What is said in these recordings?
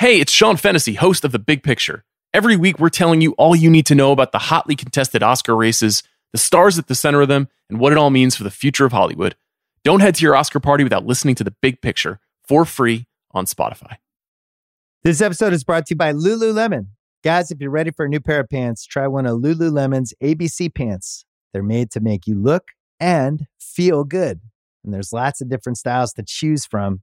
Hey, it's Sean Fennessy, host of The Big Picture. Every week, we're telling you all you need to know about the hotly contested Oscar races, the stars at the center of them, and what it all means for the future of Hollywood. Don't head to your Oscar party without listening to The Big Picture for free on Spotify. This episode is brought to you by Lululemon. Guys, if you're ready for a new pair of pants, try one of Lululemon's ABC pants. They're made to make you look and feel good. And there's lots of different styles to choose from.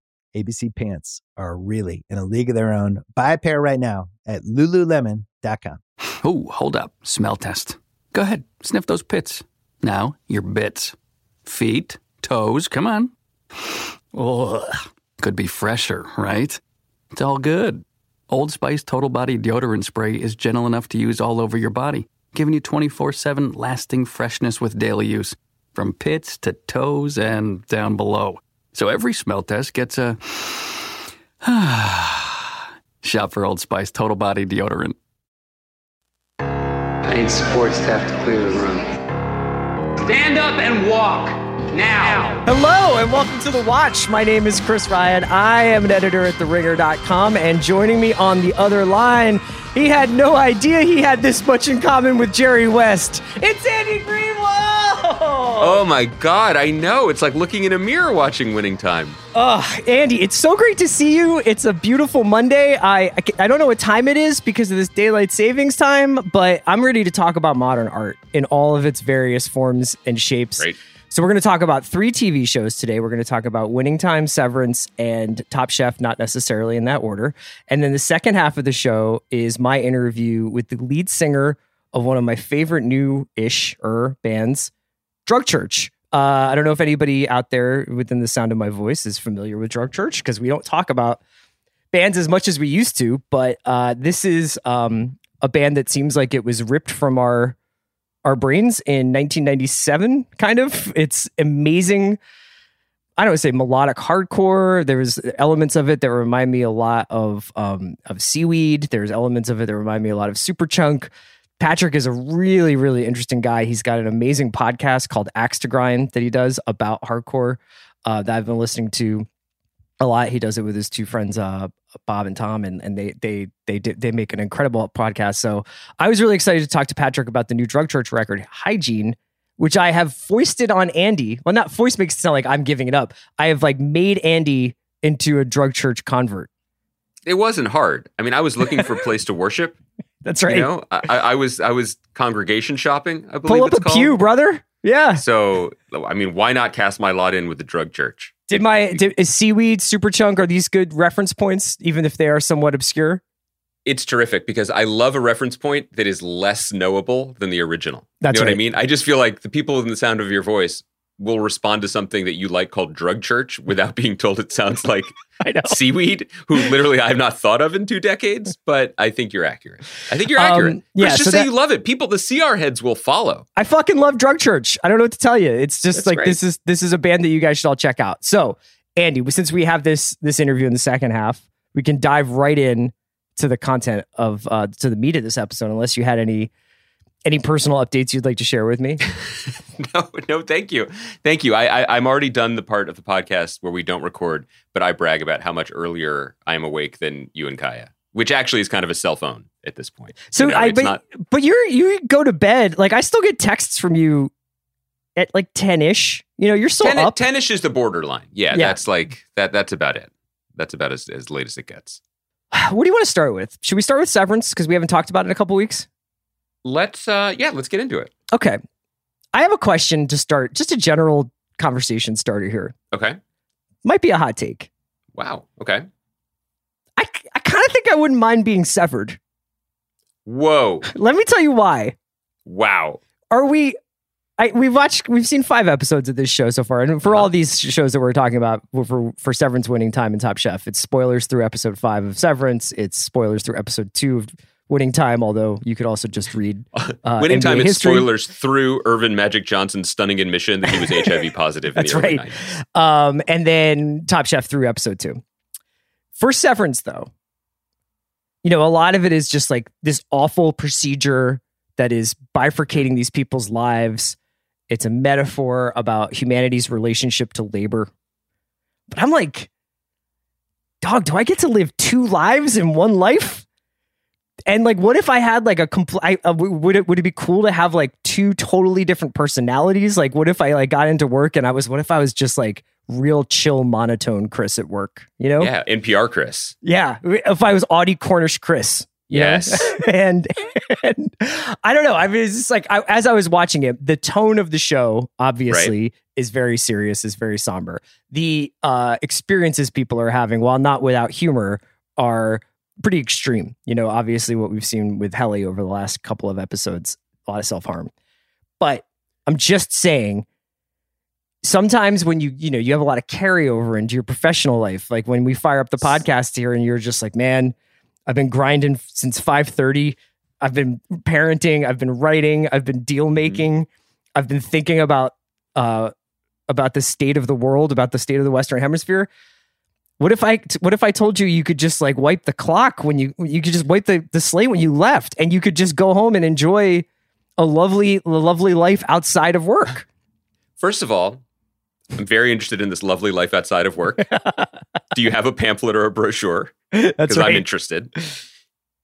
ABC pants are really in a league of their own. Buy a pair right now at lululemon.com. Oh, hold up. Smell test. Go ahead. Sniff those pits. Now, your bits. Feet, toes, come on. Ugh. Could be fresher, right? It's all good. Old Spice Total Body Deodorant Spray is gentle enough to use all over your body, giving you 24 7 lasting freshness with daily use, from pits to toes and down below. So every smell test gets a. Shop for Old Spice Total Body Deodorant. I need support staff to clear the room. Stand up and walk now. Hello and welcome to The Watch. My name is Chris Ryan. I am an editor at TheRinger.com, and joining me on the other line, he had no idea he had this much in common with Jerry West. It's Andy Greenwald! Oh my god, I know. It's like looking in a mirror watching winning time. Oh, Andy, it's so great to see you. It's a beautiful Monday. I, I, I don't know what time it is because of this daylight savings time, but I'm ready to talk about modern art in all of its various forms and shapes. Great. So we're going to talk about three TV shows today. We're going to talk about Winning Time, Severance, and Top Chef, not necessarily in that order. And then the second half of the show is my interview with the lead singer of one of my favorite new-ish er bands, Drug Church. Uh, I don't know if anybody out there within the sound of my voice is familiar with Drug Church because we don't talk about bands as much as we used to. But uh, this is um, a band that seems like it was ripped from our our brains in 1997 kind of it's amazing i don't say melodic hardcore there's elements of it that remind me a lot of um, of seaweed there's elements of it that remind me a lot of superchunk patrick is a really really interesting guy he's got an amazing podcast called axe to grind that he does about hardcore uh, that i've been listening to a lot. He does it with his two friends, uh, Bob and Tom, and, and they they they they make an incredible podcast. So I was really excited to talk to Patrick about the new Drug Church record, Hygiene, which I have foisted on Andy. Well, not foist makes it sound like I'm giving it up. I have like made Andy into a Drug Church convert. It wasn't hard. I mean, I was looking for a place to worship. That's right. You know, I, I was I was congregation shopping. I believe Pull up a called. pew, brother. Yeah. So, I mean, why not cast my lot in with the drug church? Did my did, is seaweed superchunk? Are these good reference points, even if they are somewhat obscure? It's terrific because I love a reference point that is less knowable than the original. That's you know what I mean? I just feel like the people in the sound of your voice will respond to something that you like called drug church without being told it sounds like I know. seaweed, who literally I have not thought of in two decades, but I think you're accurate. I think you're Um, accurate. yeah, Chris, just so say that- you love it. People, the CR heads will follow. I fucking love Drug Church. I don't know what to tell you. It's just That's like great. this is this is a band that you guys should all check out. So, Andy, since we have this this interview in the second half, we can dive right in to the content of uh to the meat of this episode. Unless you had any any personal updates you'd like to share with me. No, no, thank you, thank you. I, I I'm already done the part of the podcast where we don't record, but I brag about how much earlier I am awake than you and Kaya, which actually is kind of a cell phone at this point. So You know, I but, not- but you're you go to bed like I still get texts from you at like ten ish. You know, you're still 10 up. 10ish is the borderline. Yeah, Yeah. that's like that. That's about it. That's about as, as late as it gets. What do you want to start with? Should we start with Severance because we haven't talked about it in a couple weeks? Let's uh yeah, let's get into it. Okay. I have a question to start, just a general conversation starter here. Okay. Might be a hot take. Wow. Okay. I, I kind of think I wouldn't mind being severed. Whoa. Let me tell you why. Wow. Are we? I, we've watched, we've seen five episodes of this show so far, and for all these shows that we're talking about for for Severance winning time and Top Chef, it's spoilers through episode five of Severance. It's spoilers through episode two of Winning Time, although you could also just read uh, Winning NBA time is history. spoilers through Earvin Magic Johnson's stunning admission that he was HIV positive in That's right. 90s. Um, and then Top Chef through episode two. For Severance, though, you know, a lot of it is just like this awful procedure that is bifurcating these people's lives. It's a metaphor about humanity's relationship to labor. But I'm like, dog, do I get to live two lives in one life? And like, what if I had like a complete? Uh, would it would it be cool to have like two totally different personalities? Like, what if I like got into work and I was? What if I was just like real chill, monotone Chris at work? You know? Yeah, NPR Chris. Yeah. If I was Audie Cornish Chris. Yes. and, and I don't know. I mean, it's just like I, as I was watching it, the tone of the show obviously is very serious, is very somber. The uh, experiences people are having, while not without humor, are pretty extreme. You know, obviously what we've seen with Helly over the last couple of episodes, a lot of self harm. But I'm just saying, sometimes when you you know you have a lot of carryover into your professional life, like when we fire up the podcast here, and you're just like, man, I've been grinding since 5:30. I've been parenting. I've been writing. I've been deal making. I've been thinking about uh, about the state of the world, about the state of the Western Hemisphere. What if I what if I told you you could just like wipe the clock when you you could just wipe the, the slate when you left and you could just go home and enjoy a lovely lovely life outside of work. First of all, I'm very interested in this lovely life outside of work. Do you have a pamphlet or a brochure? That's Because I'm interested.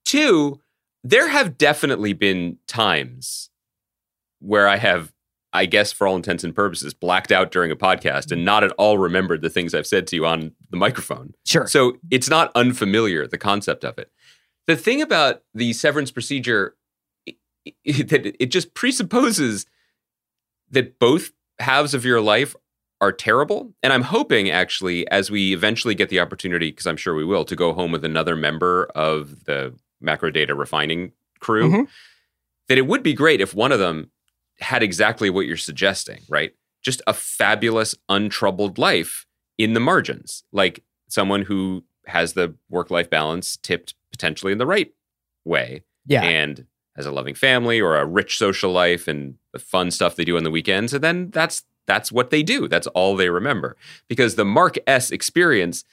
Two, there have definitely been times where I have, I guess, for all intents and purposes, blacked out during a podcast and not at all remembered the things I've said to you on the microphone. Sure. So it's not unfamiliar, the concept of it. The thing about the severance procedure, that it just presupposes that both halves of your life are terrible. And I'm hoping, actually, as we eventually get the opportunity, because I'm sure we will, to go home with another member of the macro data refining crew, Mhm. that it would be great if one of them had exactly what you're suggesting, right? Just a fabulous, untroubled life in the margins, like someone who has the work life balance tipped potentially in the right way yeah. and has a loving family or a rich social life and the fun stuff they do on the weekends and then that's that's what they do that's all they remember because the mark s experience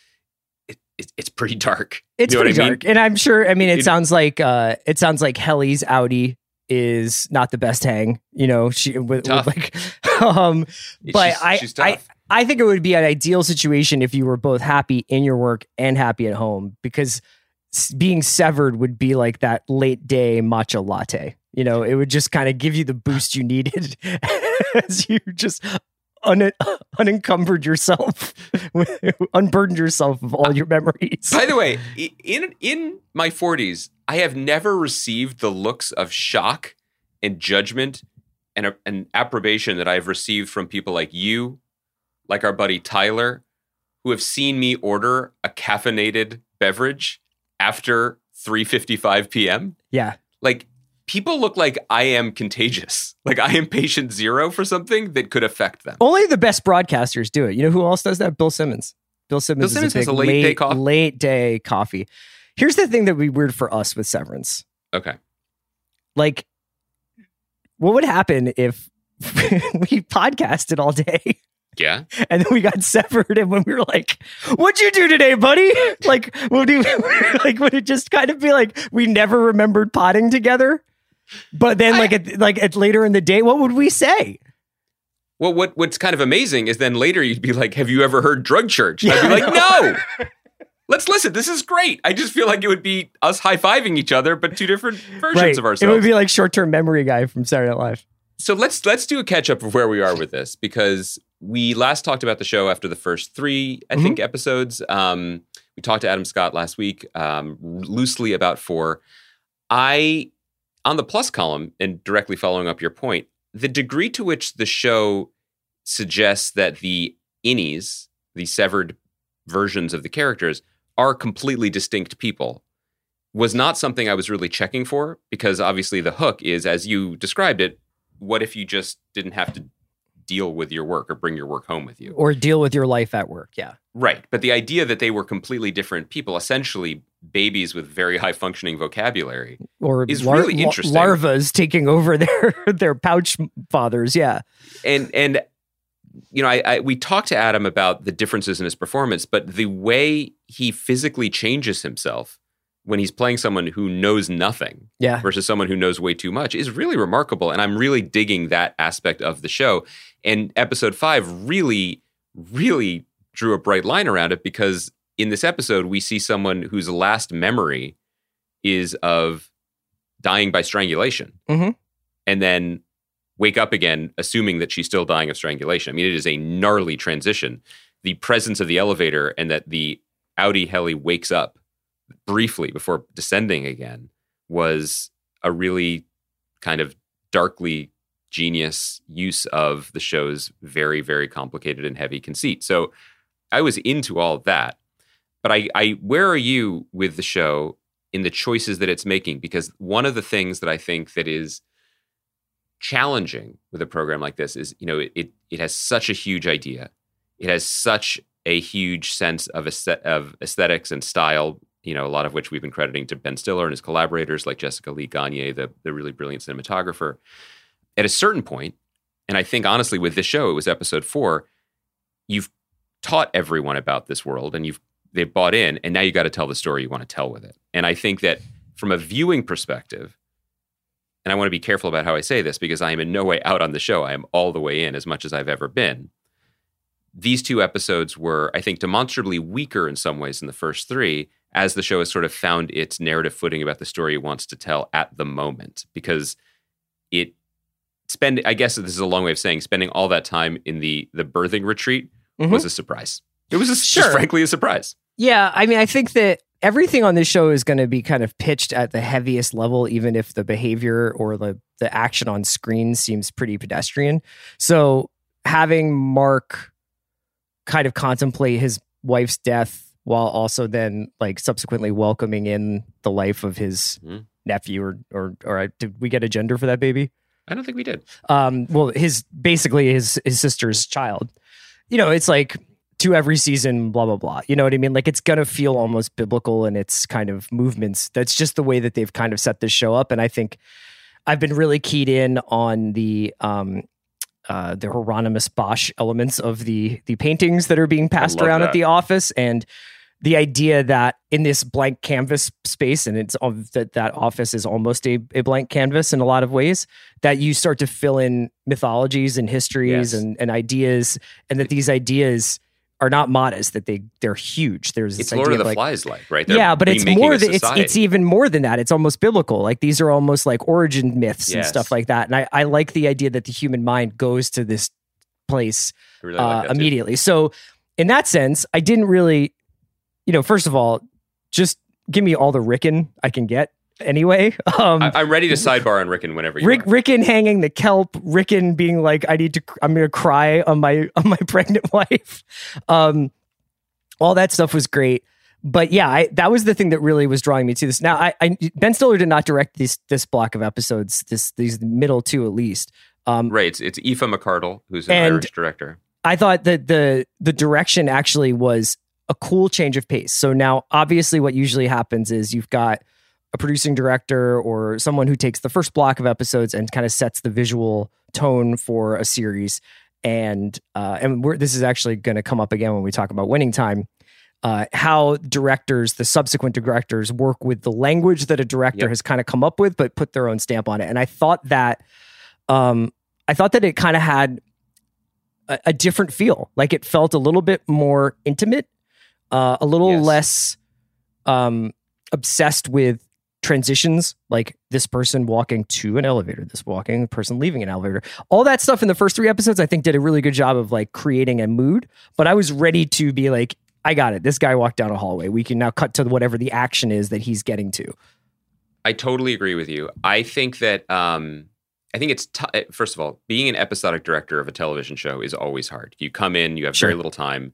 it, it, it's pretty dark It's you know pretty what I mean? dark, and I'm sure. I mean, it, It- sounds like uh, it sounds like Helly's outie is not the best hang. You know, she with, with like, um, but She's- I, she's I, tough. I think it would be an ideal situation if you were both happy in your work and happy at home, because being severed would be like that late day matcha latte. You know, it would just kind of give you the boost you needed as you just. Un- unencumbered yourself, unburdened yourself of all your memories. by the way in in my 40s i have never received the looks of shock and judgment and, and approbation that i've received from people like you like our buddy tyler who have seen me order a caffeinated beverage after 3:55 p.m. yeah, Like people look like I am contagious. Like I am patient zero for something that could affect them. Only the best broadcasters do it. You know who else does that? Bill Simmons. Bill Simmons, Bill Simmons is has a, a big late day coffee. late day coffee. Here's the thing that would be weird for us with Severance. Okay. Like, what would happen if we podcasted all day Yeah. and then we got severed and when we were like, What'd you do today, buddy? Like, would you like would it just kind of be like we never remembered potting together? But then like at, like at later in the day, what would we say? Well, what what's kind of amazing is then later you'd be like, "Have you ever heard Drug Church?" And I'd be Yeah, like, "No." Let's listen. This is great. I just feel like it would be us high fiving each other, but two different versions of ourselves. It would be like short term memory guy from Saturday Night Live. so let's let's do a catch up of where we are with this because we last talked about the show after the first three, I think, episodes. Um, we talked to Adam Scott last week, um, loosely about four. I on the plus column and directly following up your point, the degree to which the show suggests that the innies, the severed versions of the characters, are completely distinct people was not something I was really checking for because obviously the hook is, as you described it, what if you just didn't have to deal with your work or bring your work home with you? Or deal with your life at work. Yeah. Right. But the idea that they were completely different people, essentially babies with very high functioning vocabulary or is lar- really interesting. larvas taking over their their pouch fathers. Yeah, and and you know I, I we talked to adam about the differences in his performance but the way he physically changes himself when he's playing someone who knows nothing yeah. versus someone who knows way too much is really remarkable and i'm really digging that aspect of the show and episode 5 really really drew a bright line around it because in this episode we see someone whose last memory is of dying by strangulation Mhm. and then wake up again assuming that she's still dying of strangulation i mean it is a gnarly transition the presence of the elevator and that the outie Helly wakes up briefly before descending again was a really kind of darkly genius use of the show's very very complicated and heavy conceit. So i was into all of that but i, I where are you with the show in the choices that it's making? Because one of the things that i think that is challenging with a program like this is you know it it has such a huge idea. It has such a huge sense of of aesthetics and style you know a lot of which we've been crediting to Ben Stiller and his collaborators like Jessica Lee Gagne the the really brilliant cinematographer at a certain point and I think honestly with this show it was episode 4 you've taught everyone about this world and you've they've bought in and now you got to tell the story you want to tell with it and I think that from a viewing perspective and I want to be careful about how I say this because I am in no way out on the show. I am all the way in as much as I've ever been. These two episodes were, I think, demonstrably weaker in some ways than the first three, as the show has sort of found its narrative footing about the story it wants to tell at the moment. Because it spend, I guess this is a long way of saying, spending all that time in the the birthing retreat Mhm. was a surprise. It was a, Sure. just frankly a surprise. Yeah, I mean, I think that everything on this show is going to be kind of pitched at the heaviest level, even if the behavior or the the action on screen seems pretty pedestrian. So having Mark kind of contemplate his wife's death while also then like subsequently welcoming in the life of his Mhm. nephew or or or did we get a gender for that baby? I don't think we did. um well his basically his his sister's child you know it's like to every season blah blah blah you know what i mean like it's gonna feel almost biblical in its kind of movements that's just the way that they've kind of set this show up and i think i've been really keyed in on the um uh, the Hieronymus Bosch elements of the the paintings that are being passed around that. at the office, and the idea that in this blank canvas space, and it's that that office is almost a, a blank canvas in a lot of ways, that you start to fill in mythologies and histories Yes. and, and ideas, and that these ideas are not modest; that they they're huge. There's It's this Lord idea of the like, Flies like, right? They're yeah, but it's more than it's it's even more than that. It's almost biblical. Like these are almost like origin myths and stuff like that. And I, I like the idea that the human mind goes to this place really like uh, that too. immediately. So in that sense, I didn't really, you know, first of all, just give me all the Ricken I can get anyway. Um, I, I'm ready to sidebar on Ricken whenever you Rick, are. Ricken hanging the kelp, Ricken being like, I need to, I'm going to cry on my, on my pregnant wife. Um, all that stuff was great. But yeah, I, that was the thing that really was drawing me to this. Now, I, I Ben Stiller did not direct this this block of episodes, this these middle two at least. Um, Right. It's, it's Aoife McCardle, who's an Irish director. I thought that the the direction actually was a cool change of pace. So now obviously what usually happens is you've got a producing director or someone who takes the first block of episodes and kind of sets the visual tone for a series. And uh, and we're, this is actually going to come up again when we talk about winning time. Uh, how directors, the subsequent directors, work with the language that a director Yep. has kind of come up with, but put their own stamp on it. And I thought that, um, I thought that it kind of had a, a different feel. Like it felt a little bit more intimate, uh, a little Yes. less um, obsessed with transitions, like this person walking to an elevator, this walking person leaving an elevator. All that stuff in the first three episodes, I think, did a really good job of like creating a mood. But I was ready to be like, I got it. This guy walked down a hallway. We can now cut to whatever the action is that he's getting to. I totally agree with you. I think that um, I think it's t- first of all, being an episodic director of a television show is always hard. You come in, you have very little time.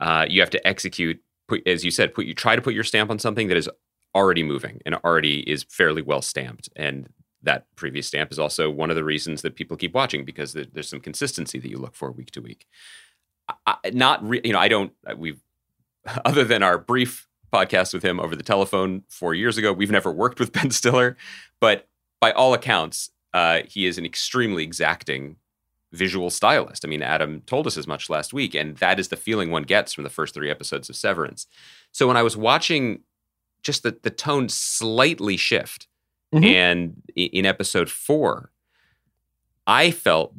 Uh, you have to execute. Put, as you said, put you try to put your stamp on something that is already moving and already is fairly well stamped. And that previous stamp is also one of the reasons that people keep watching because there's some consistency that you look for week to week. I, not re- you know I don't uh, we've other than our brief podcast with him over the telephone four years ago. We've never worked with Ben Stiller, but by all accounts, uh, he is an extremely exacting visual stylist. I mean, Adam told us as much last week, and that is the feeling one gets from the first three episodes of Severance. So when I was watching, just the the tone slightly shift, Mhm. and in episode four, I felt,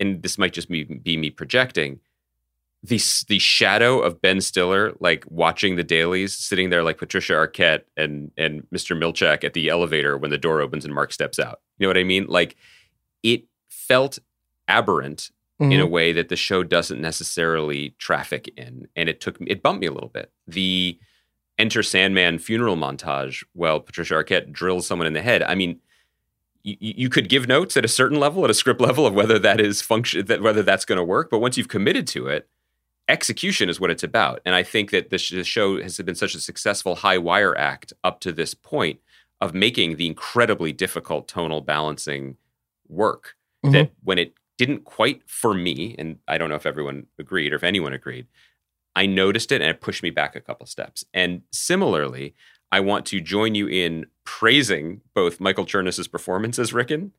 and this might just be, be me projecting, the the shadow of Ben Stiller, like watching the dailies, sitting there like Patricia Arquette and and Mr. Milchick at the elevator when the door opens and Mark steps out. You know what I mean? Like it felt aberrant in a Mhm. way that the show doesn't necessarily traffic in, and it took it bumped me a little bit. The Enter Sandman funeral montage, while Patricia Arquette drills someone in the head. I mean, you, you could give notes at a certain level, at a script level, of whether that is function, that whether that's going to work. But once you've committed to it, execution is what it's about. And I think that this the show has been such a successful high wire act up to this point of making the incredibly difficult tonal balancing work. Mhm. That when it didn't quite for me, and I don't know if everyone agreed or if anyone agreed, I noticed it and it pushed me back a couple steps. And similarly, I want to join you in praising both Michael Chernus's performance as Ricken,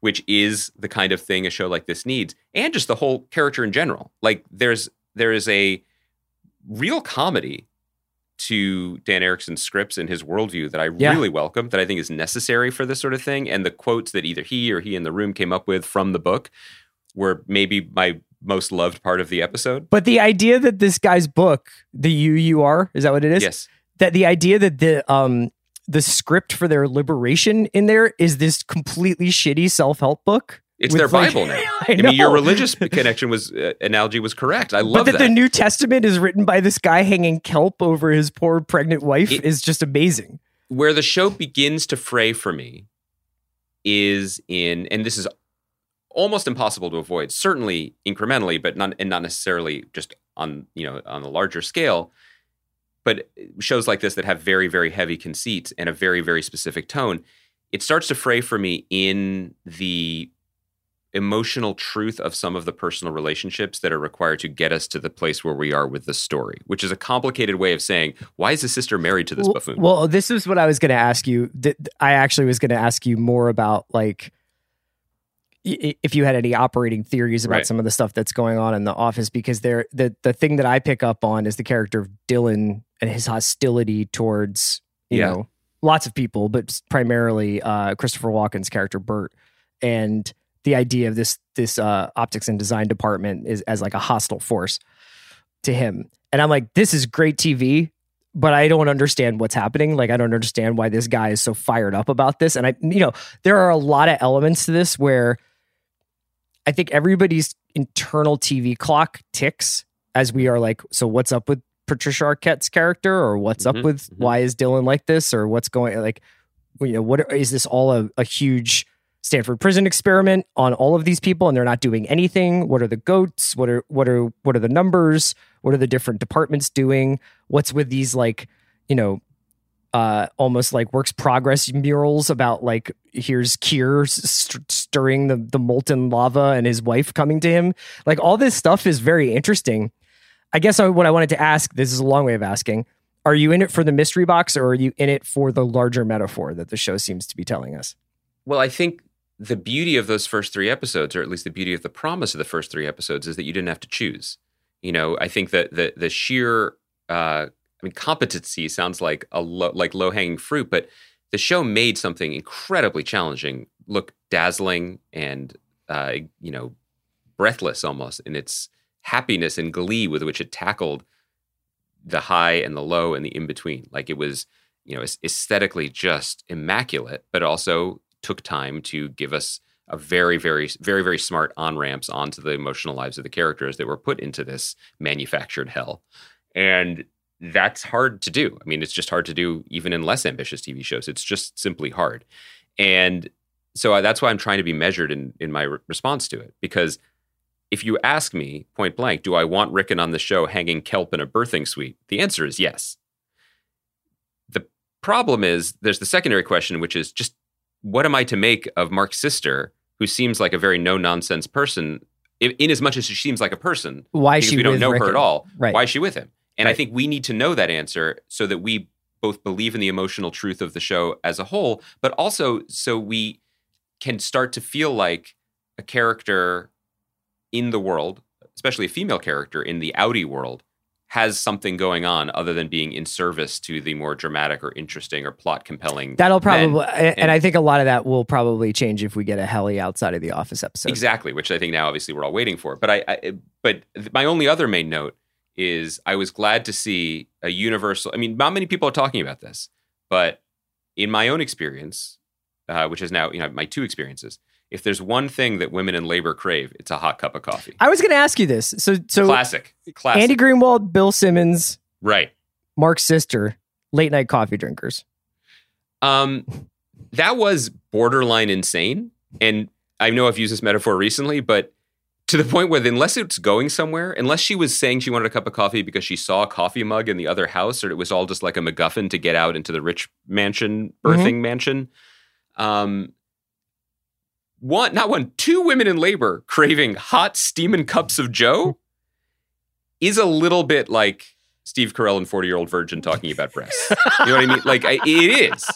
which is the kind of thing a show like this needs, and just the whole character in general. Like there's there is a real comedy to Dan Erickson's scripts and his worldview that I Yeah. really welcome, that I think is necessary for this sort of thing. And the quotes that either he or he in the room came up with from the book were maybe my most loved part of the episode. But the idea that this guy's book, the You You Are, is that what it is? Yes. That the idea that the um the script for their liberation in there is this completely shitty self help book. It's their like- Bible now. I, I, mean, your religious connection was uh, analogy was correct. I But love that, But that. the New Testament is written by this guy hanging kelp over his poor pregnant wife It- is just amazing. Where the show begins to fray for me is in, and this is almost impossible to avoid. Certainly incrementally, but not and not necessarily just on you know on a larger scale. But shows like this that have very very heavy conceits and a very very specific tone, it starts to fray for me in the emotional truth of some of the personal relationships that are required to get us to the place where we are with the story, which is a complicated way of saying why is the sister married to this well, buffoon? well, this is what I was going to ask you. I actually was going to ask you more about like if you had any operating theories about Right. some of the stuff that's going on in the office because there the the thing that I pick up on is the character of Dylan and his hostility towards you Yeah. know lots of people but primarily uh Christopher Walken's character Burt and the idea of this this uh optics and design department is as like a hostile force to him and I'm like this is great TV but I don't understand what's happening. Like I don't understand why this guy is so fired up about this. And I, you know, there are a lot of elements to this where I think everybody's internal TV clock ticks as we are like, so what's up with Patricia Arquette's character, or what's Mhm, up with mhm. why is Dylan like this, or what's going like, you know, what is this all a, a huge Stanford prison experiment on all of these people, and they're not doing anything? What are the goats? What are what are what are the numbers? What are the different departments doing? What's with these like, you know, uh, almost like works progress murals about like here's Kier st- stirring the the molten lava and his wife coming to him. Like all this stuff is very interesting. I guess I, what I wanted to ask this is a long way of asking: Are you in it for the mystery box, or are you in it for the larger metaphor that the show seems to be telling us? Well, I think the beauty of those first three episodes, or at least the beauty of the promise of the first three episodes, is that you didn't have to choose. You know, I think that the the sheer, uh, mean, competency sounds like a lo- like low hanging fruit, but the show made something incredibly challenging look dazzling and uh, you know breathless almost in its happiness and glee with which it tackled the high and the low and the in between. Like it was, you know, aesthetically just immaculate, but also took time to give us a very, very, very, very smart on ramps onto the emotional lives of the characters that were put into this manufactured hell. And that's hard to do. I mean, it's just hard to do even in less ambitious TV shows. It's just simply hard. And so I, that's why I'm trying to be measured in, in my re- response to it. Because if you ask me point blank, do I want Ricken on the show hanging kelp in a birthing suite? The answer is yes. The problem is there's the secondary question, which is just what am I to make of Mark's sister, who seems like a very no nonsense person, in, in as much as she seems like a person, Why is she we don't with know her at all. Right. Why is she with him? And I think we need to know that answer so that we both believe in the emotional truth of the show as a whole, but also so we can start to feel like a character in the world, especially a female character in the outie world, has something going on other than being in service to the more dramatic or interesting or plot compelling. That'll probably, and, I think a lot of that will probably change if we get a Helly outside of the office episode. Exactly, which I think now obviously we're all waiting for. But I, I but my only other main note is I was glad to see a universal. I mean, not many people are talking about this, but in my own experience, uh, which is now you know my two experiences, if there's one thing that women in labor crave, it's a hot cup of coffee. I was going to ask you this. So, so classic, classic. Andy Greenwald, Bill Simmons, right. Mark's sister, late night coffee drinkers. Um, that was borderline insane. And I know I've used this metaphor recently, but to the point where unless it's going somewhere, unless she was saying she wanted a cup of coffee because she saw a coffee mug in the other house, or it was all just like a MacGuffin to get out into the rich mansion, birthing mansion. Um, one, not one, two women in labor craving hot steaming cups of Joe is a little bit like Steve Carell and 40 year old virgin talking about breasts. you know what I mean? Like, I, it is.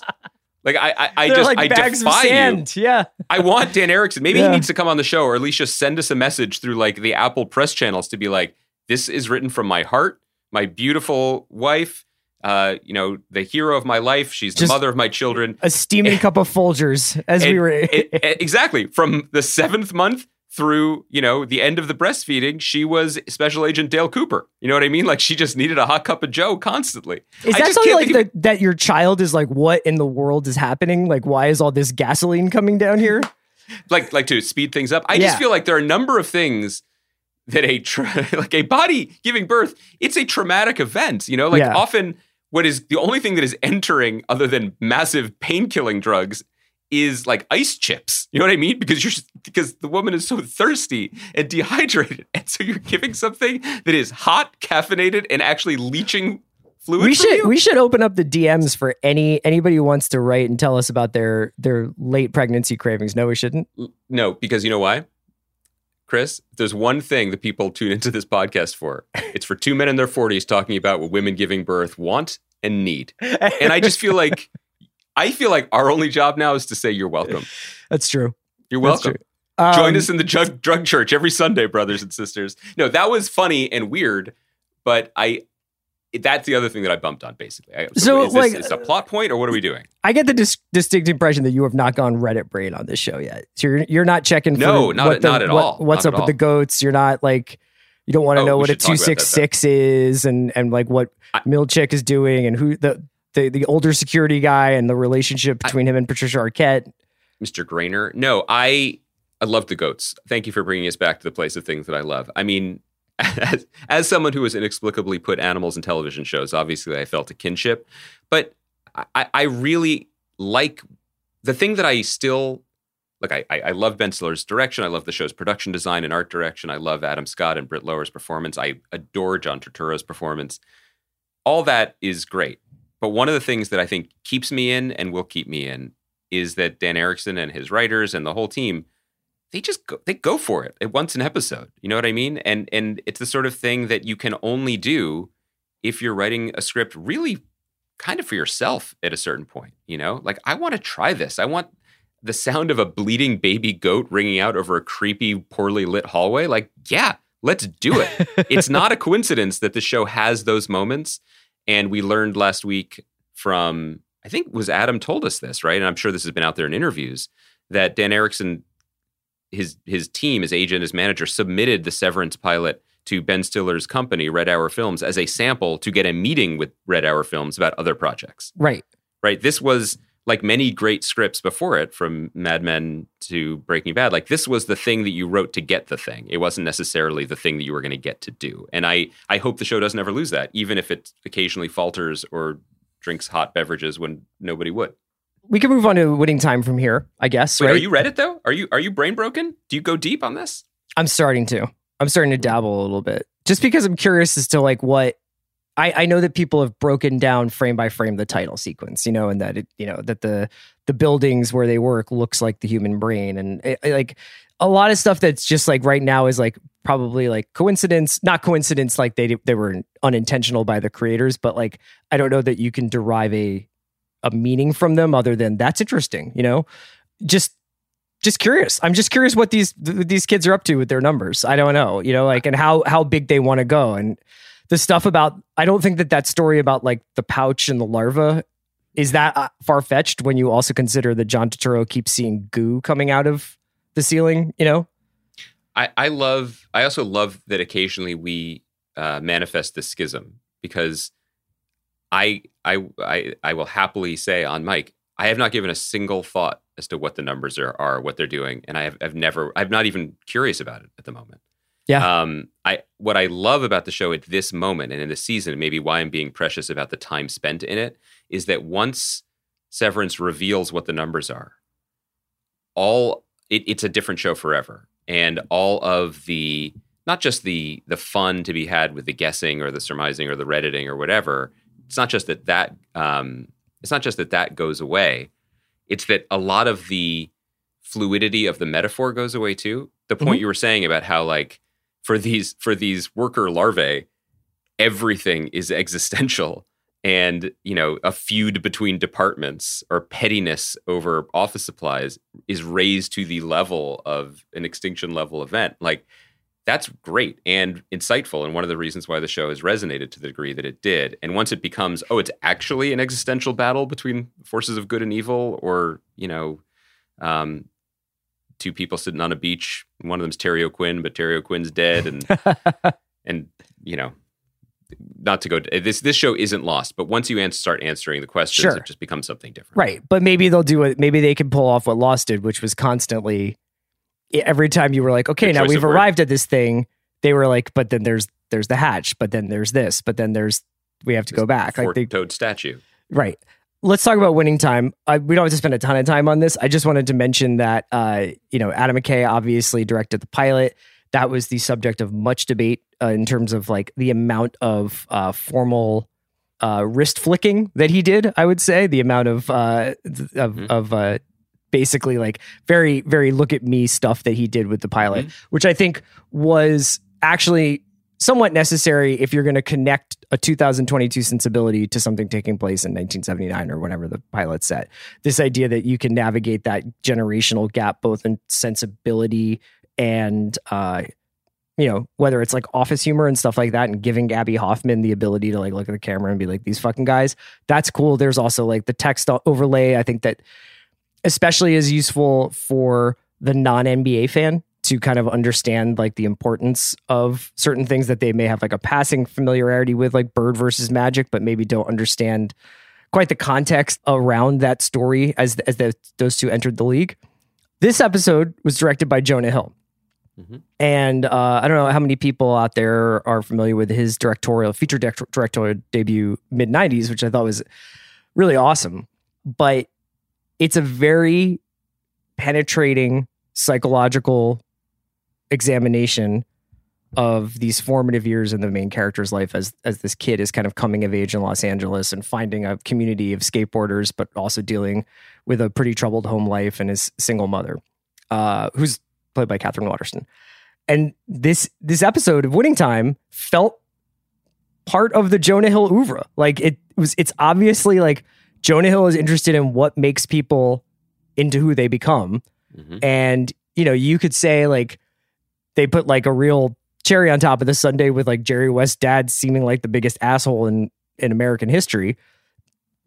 Like, I, I, I just, like I defy you. Yeah. I want Dan Erickson. Maybe Yeah. he needs to come on the show, or at least just send us a message through like the Apple press channels to be like, "This is written from my heart, my beautiful wife. Uh, you know, the hero of my life. She's the mother of my children. A steaming cup of Folgers as we And- were. and- and- exactly from the seventh month through you know the end of the breastfeeding. She was Special Agent Dale Cooper. You know what I mean? Like she just needed a hot cup of Joe constantly. Is that something like that, that your child is like, what in the world is happening? Like, why is all this gasoline coming down here? like like to speed things up. I Yeah. just feel like there are a number of things that a tra- like a body giving birth, it's a traumatic event. You know, like Yeah. often what is the only thing that is entering other than massive pain killing drugs is like ice chips. You know what I mean? Because you're because the woman is so thirsty and dehydrated, and so you're giving something that is hot, caffeinated, and actually leaching fluid. we from should you? we should open up the DMs for any anybody who wants to write and tell us about their their late pregnancy cravings. No, we shouldn't. No, because you know why? Chris, there's one thing that people tune into this podcast for. It's for two men in their 40s talking about what women giving birth want and need. And I just feel like I feel like our only job now is to say you're welcome. That's true. You're welcome. true. Join Um, us in the drug, drug church every Sunday, brothers and sisters. No, that was funny and weird, but I that's the other thing that I bumped on basically. I, So, is this, like- is it a plot point or what are we doing? I get the dis- distinct impression that you have not gone Reddit brain on this show yet. So you're you're not checking. For No, not- what the- not at what- all. What's Not up with the goats? You're not like you don't want to Oh, know what a two six six is and and like what I- Milchick is doing and who the the the older security guy and the relationship between him and Patricia Arquette. Mr. Graner. No, I I love the goats. Thank you for bringing us back to the place of things that I love. I mean, as, as someone who has inexplicably put animals in television shows, obviously I felt a kinship, but I, I really like the thing that I still like. I, I I love Ben Stiller's direction. I love the show's production design and art direction. I love Adam Scott and Britt Lower's performance. I adore John Turturro's performance. All that is great. But one of the things that I think keeps me in and will keep me in is that Dan Erickson and his writers and the whole team, they just go, they go for it at once an episode. You know what I mean? And and it's the sort of thing that you can only do if you're writing a script really kind of for yourself at a certain point. You know, like I want to try this. I want the sound of a bleeding baby goat ringing out over a creepy, poorly lit hallway. Like, yeah, let's do it. it's not a coincidence that the show has those moments. And we learned last week from, I think was Adam told us this, right? And I'm sure this has been out there in interviews that Dan Erickson, his his team, his agent, his manager submitted the Severance pilot to Ben Stiller's company, Red Hour Films, as a sample to get a meeting with Red Hour Films about other projects. Right. Right. This was like many great scripts before it, from Mad Men to Breaking Bad. Like this was the thing that you wrote to get the thing. It wasn't necessarily the thing that you were going to get to do. And I I hope the show doesn't ever lose that, even if it occasionally falters or drinks hot beverages when nobody would. We can move on to winning time from here, I guess. Wait, right? are you Reddit though? Are you are you brain broken? Do you go deep on this? I'm starting to. I'm starting to dabble a little bit, just because I'm curious as to like what I, I know that people have broken down frame by frame the title sequence, you know, and that it, you know, that the the buildings where they work looks like the human brain, and it, like a lot of stuff that's just like right now is like probably like coincidence, not coincidence, like they they were unintentional by the creators, but like I don't know that you can derive a a meaning from them other than that's interesting. You know, just just curious. I'm just curious what these th- these kids are up to with their numbers. I don't know, you know, like and how how big they want to go and the stuff about. I don't think that that story about like the pouch and the larva is that uh, far fetched when you also consider that John Turturro keeps seeing goo coming out of the ceiling. You know, I, I love. I also love that occasionally we uh, manifest the schism because I, I I I will happily say on Mike I have not given a single thought as to what the numbers are, are what they're doing, and I have I've never I'm not even curious about it at the moment. Yeah. Um. I what I love about the show at this moment and in the season, maybe why I'm being precious about the time spent in it, is that once Severance reveals what the numbers are, all it, it's a different show forever, and all of the not just the the fun to be had with the guessing or the surmising or the redditing or whatever. It's not just that that um, it's not just that that goes away. It's that a lot of the fluidity of the metaphor goes away too. The point Mhm. you were saying about how like for these for these worker larvae, everything is existential. And you know a feud between departments or pettiness over office supplies is raised to the level of an extinction level event. Like that's great and insightful and one of the reasons why the show has resonated to the degree that it did. And once it becomes oh it's actually an existential battle between forces of good and evil or you know um, two people sitting on a beach one of them's terry o'quinn but terry o'quinn's dead and and you know not to go this this show isn't lost but once you ans- start answering the questions Sure. it just becomes something different Right. But maybe they'll do it. Maybe they can pull off what Lost did, which was constantly every time you were like, okay, now we've of word. arrived at this thing. They were like, but then there's there's the hatch, but then there's this, but then there's we have to go back. Like they four-toed statue Right. Let's talk about winning time. I, we don't have to spend a ton of time on this. I just wanted to mention that, uh, you know, Adam McKay obviously directed the pilot. That was the subject of much debate uh, in terms of like the amount of uh, formal uh, wrist flicking that he did. I would say the amount of uh, of, Mhm. of uh, basically like very very look at me stuff that he did with the pilot, which I think was actually somewhat necessary if you're going to connect a 2022 sensibility to something taking place in 1979 or whenever the pilot set. This idea that you can navigate that generational gap both in sensibility and uh you know whether it's like office humor and stuff like that and giving Gaby Hoffmann the ability to like look at the camera and be like these fucking guys that's cool there's also like the text overlay I think that especially is useful for the non NBA fan to kind of understand like the importance of certain things that they may have like a passing familiarity with, like Bird versus Magic, but maybe don't understand quite the context around that story as as the, those two entered the league. This episode was directed by Jonah Hill. Mhm. And uh, I don't know how many people out there are familiar with his directorial feature direct- directorial debut mid 90s, which I thought was really awesome. But it's a very penetrating psychological examination of these formative years in the main character's life as as this kid is kind of coming of age in Los Angeles and finding a community of skateboarders, but also dealing with a pretty troubled home life and his single mother, uh, who's played by Katherine Waterston. And this this episode of Winning Time felt part of the Jonah Hill oeuvre. Like it was, it's obviously like Jonah Hill is interested in what makes people into who they become. Mhm. And, you know, you could say like they put like a real cherry on top of the Sunday with like Jerry West dad seeming like the biggest asshole in, in American history.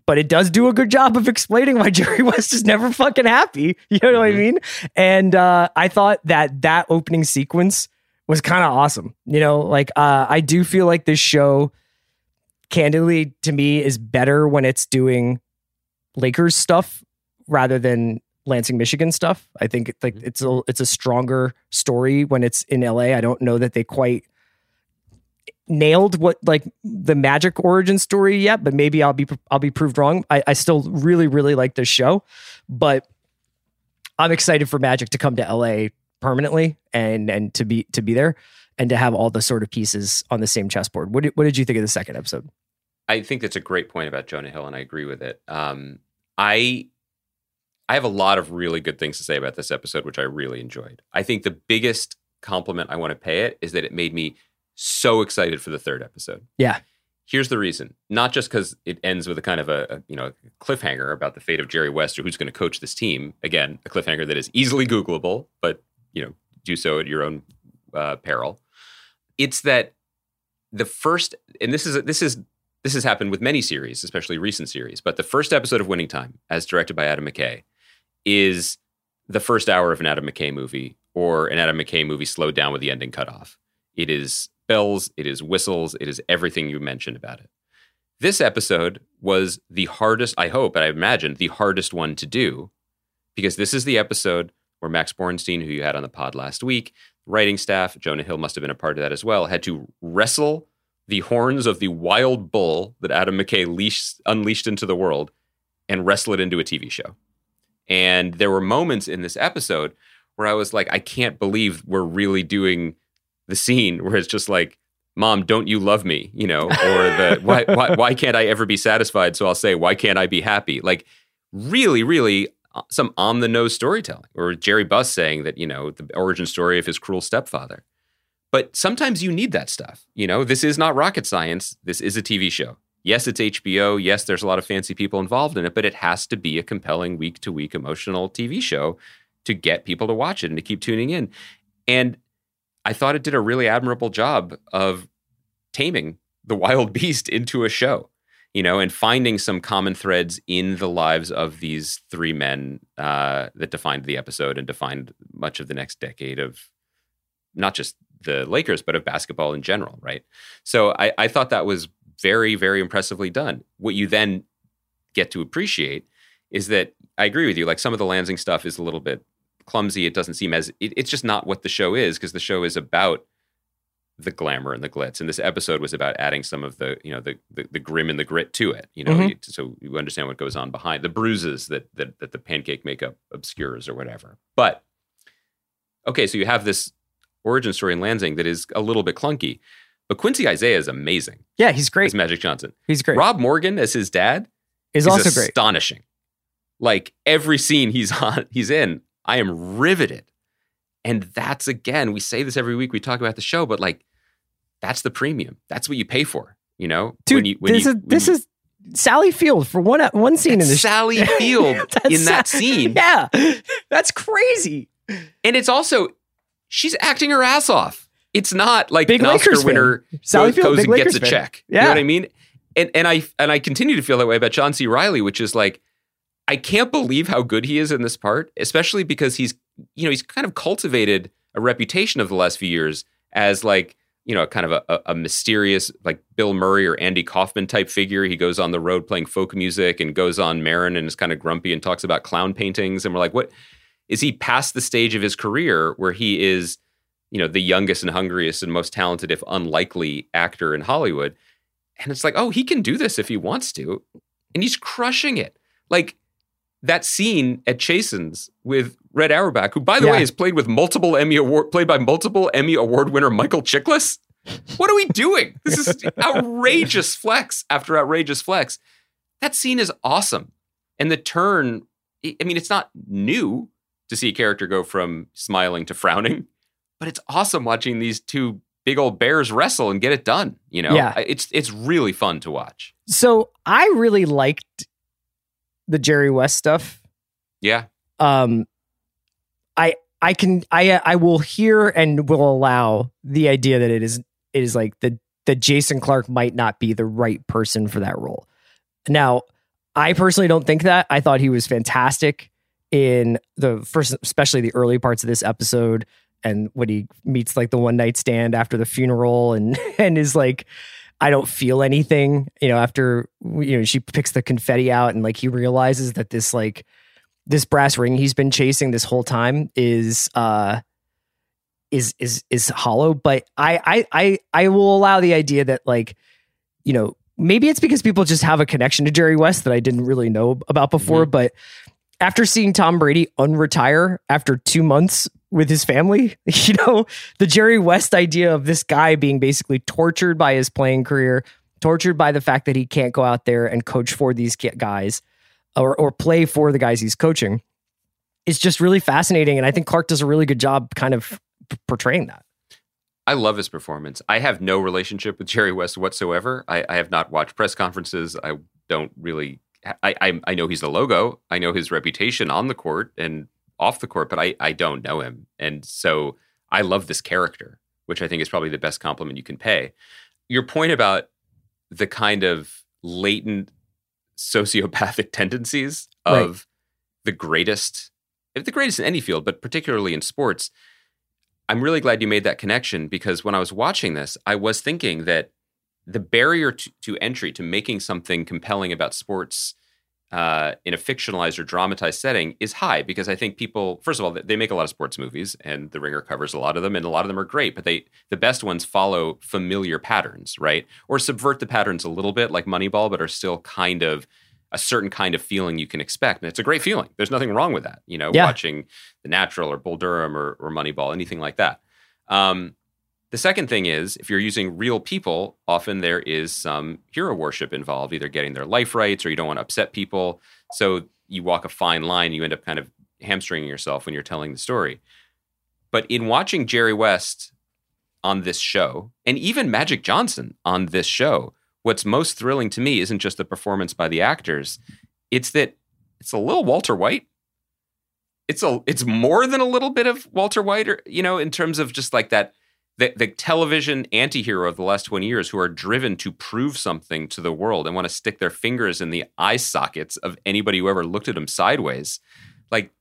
But it does do a good job of explaining why Jerry West is never fucking happy. You know what I Mhm. mean? And uh, I thought that that opening sequence was kind of awesome. You know, like uh, I do feel like this show, candidly, to me, is better when it's doing Lakers stuff rather than Lansing, Michigan stuff. I think it- like it's a it's a stronger story when it's in LA. I don't know that they quite nailed what like the magic origin story yet, but maybe I'll be I'll be proved wrong. I, I still really really like this show, but I'm excited for Magic to come to LA permanently and and to be to be there and to have all the sort of pieces on the same chessboard. What did, what did you think of the second episode? I think that's a great point about Jonah Hill, and I agree with it. Um, I I have a lot of really good things to say about this episode, which I really enjoyed. I think the biggest compliment I want to pay it is that it made me so excited for the third episode. Yeah. Here's the reason: not just because it ends with a kind of a, a you know cliffhanger about the fate of Jerry West or who's going to coach this team. Again, a cliffhanger that is easily Googleable, but you know do so at your own uh, peril. It's that the first, and this is this is this has happened with many series, especially recent series. But the first episode of Winning Time, as directed by Adam McKay, is the first hour of an Adam McKay movie or an Adam McKay movie slowed down with the ending cut off. It is bells, it is whistles, it is everything you mentioned about it. This episode was the hardest, I hope, and I imagine the hardest one to do because this is the episode where Max Borenstein, who you had on the pod last week, writing staff, Jonah Hill must have been a part of that as well, had to wrestle the horns of the wild bull that Adam McKay leashed, unleashed into the world and wrestle it into a TV show. And there were moments in this episode where I was like, I can't believe we're really doing the scene where it's just like, Mom, don't you love me? You know, or the why, why, why can't I ever be satisfied? So I'll say, why can't I be happy? Like, really, really, uh, some on the nose storytelling, or Jerry Buss saying that, you know, the origin story of his cruel stepfather. But sometimes you need that stuff. You know, this is not rocket science. This is a TV show. Yes, it's HBO. Yes, there's a lot of fancy people involved in it, but it has to be a compelling week to week emotional TV show to get people to watch it and to keep tuning in. And I thought it did a really admirable job of taming the wild beast into a show, you know, and finding some common threads in the lives of these three men uh, that defined the episode and defined much of the next decade of not just the Lakers, but of basketball in general, right? So I, I thought that was very, very impressively done. What you then get to appreciate is that I agree with you. Like some of the Lansing stuff is a little bit clumsy. It doesn't seem as it, it's just not what the show is because the show is about the glamour and the glitz. And this episode was about adding some of the you know the the, the grim and the grit to it. You know, Mhm. you, so you understand what goes on behind the bruises that that that the pancake makeup obscures or whatever. But okay, so you have this origin story in Lansing that is a little bit clunky. But Quincy Isaiah is amazing Yeah, he's great. as Magic Johnson. He's great. Rob Morgan as his dad is is also great. astonishing. Like every scene he's on, he's in, I am riveted. And that's again, we say this every week. We talk about the show, but like, that's the premium. That's what you pay for. You know, Dude, you, when this you- is when this you- is Sally Field for one one scene in this. Sally Field in that Sa- scene, Yeah, that's crazy. and it's also she's acting her ass off. It's not like Big an Lakers Oscar winner Sally goes, Field, goes big and Lakers gets a fan. check. You Yeah. know what I mean? And and I and I continue to feel that way about John C. Reilly, which is like I can't believe how good he is in this part, especially because he's you know he's kind of cultivated a reputation of the last few years as like you know kind of a, a, a mysterious like Bill Murray or Andy Kaufman type figure. He goes on the road playing folk music and goes on Maron and is kind of grumpy and talks about clown paintings. And we're like, what is he past the stage of his career where he is you know the youngest and hungriest and most talented, if unlikely, actor in Hollywood? And it's like, oh, he can do this if he wants to, and he's crushing it. Like that scene at Chasen's with Red Auerbach, who, by the Yeah. way, is played with multiple Emmy award, played by multiple Emmy award winner Michael Chiklis. What are we doing? This is outrageous flex after outrageous flex. That scene is awesome, and the turn. I I mean, it's not new to see a character go from smiling to frowning, but it's awesome watching these two big old bears wrestle and get it done. You know, Yeah. It's it's really fun to watch. So I really liked the Jerry West stuff. Yeah, um i i can i i will hear and will allow the idea that it is it is like the that jason clarke might not be the right person for that role now i personally don't think that i thought he was fantastic in the first especially the early parts of this episode and when he meets like the one night stand after the funeral and and is like I don't feel anything, you know, after you know she picks the confetti out and like he realizes that this like this brass ring he's been chasing this whole time is uh is is is hollow. But I, I i i will allow the idea that like you know maybe it's because people just have a connection to jerry west that i didn't really know about before but after seeing tom brady unretire after two months with his family you know the jerry west idea of this guy being basically tortured by his playing career tortured by the fact that he can't go out there and coach for these guys or or play for the guys he's coaching is just really fascinating and i think clarke does a really good job kind of portraying that. I love his performance. I have no relationship with Jerry West whatsoever. I, I have not watched press conferences. I don't really. I, I I know he's the logo. I know his reputation on the court and off the court, but I I don't know him, and so I love this character, which I think is probably the best compliment you can pay. Your point about the kind of latent sociopathic tendencies of Right. the greatest, the greatest in any field, but particularly in sports. I'm really glad you made that connection because when I was watching this, I was thinking that the barrier to, to entry to making something compelling about sports uh, in a fictionalized or dramatized setting is high because I think people, first of all, they make a lot of sports movies, and The Ringer covers a lot of them, and a lot of them are great. But they, the best ones, follow familiar patterns, right, or subvert the patterns a little bit, like Moneyball, but are still kind of a certain kind of feeling you can expect, and it's a great feeling. There's nothing wrong with that, you know, Yeah. watching The Natural or Bull Durham or, or Moneyball, anything like that. Um, the second thing is, if you're using real people, often there is some hero worship involved, either getting their life rights or you don't want to upset people. So you walk a fine line, you end up kind of hamstringing yourself when you're telling the story. But in watching Jerry West on this show, and even Magic Johnson on this show, what's most thrilling to me isn't just the performance by the actors, it's that it's a little Walter White. It's a it's more than a little bit of Walter White, or you know, in terms of just like that the, the television anti-hero of the last 20 years who are driven to prove something to the world and want to stick their fingers in the eye sockets of anybody who ever looked at them sideways like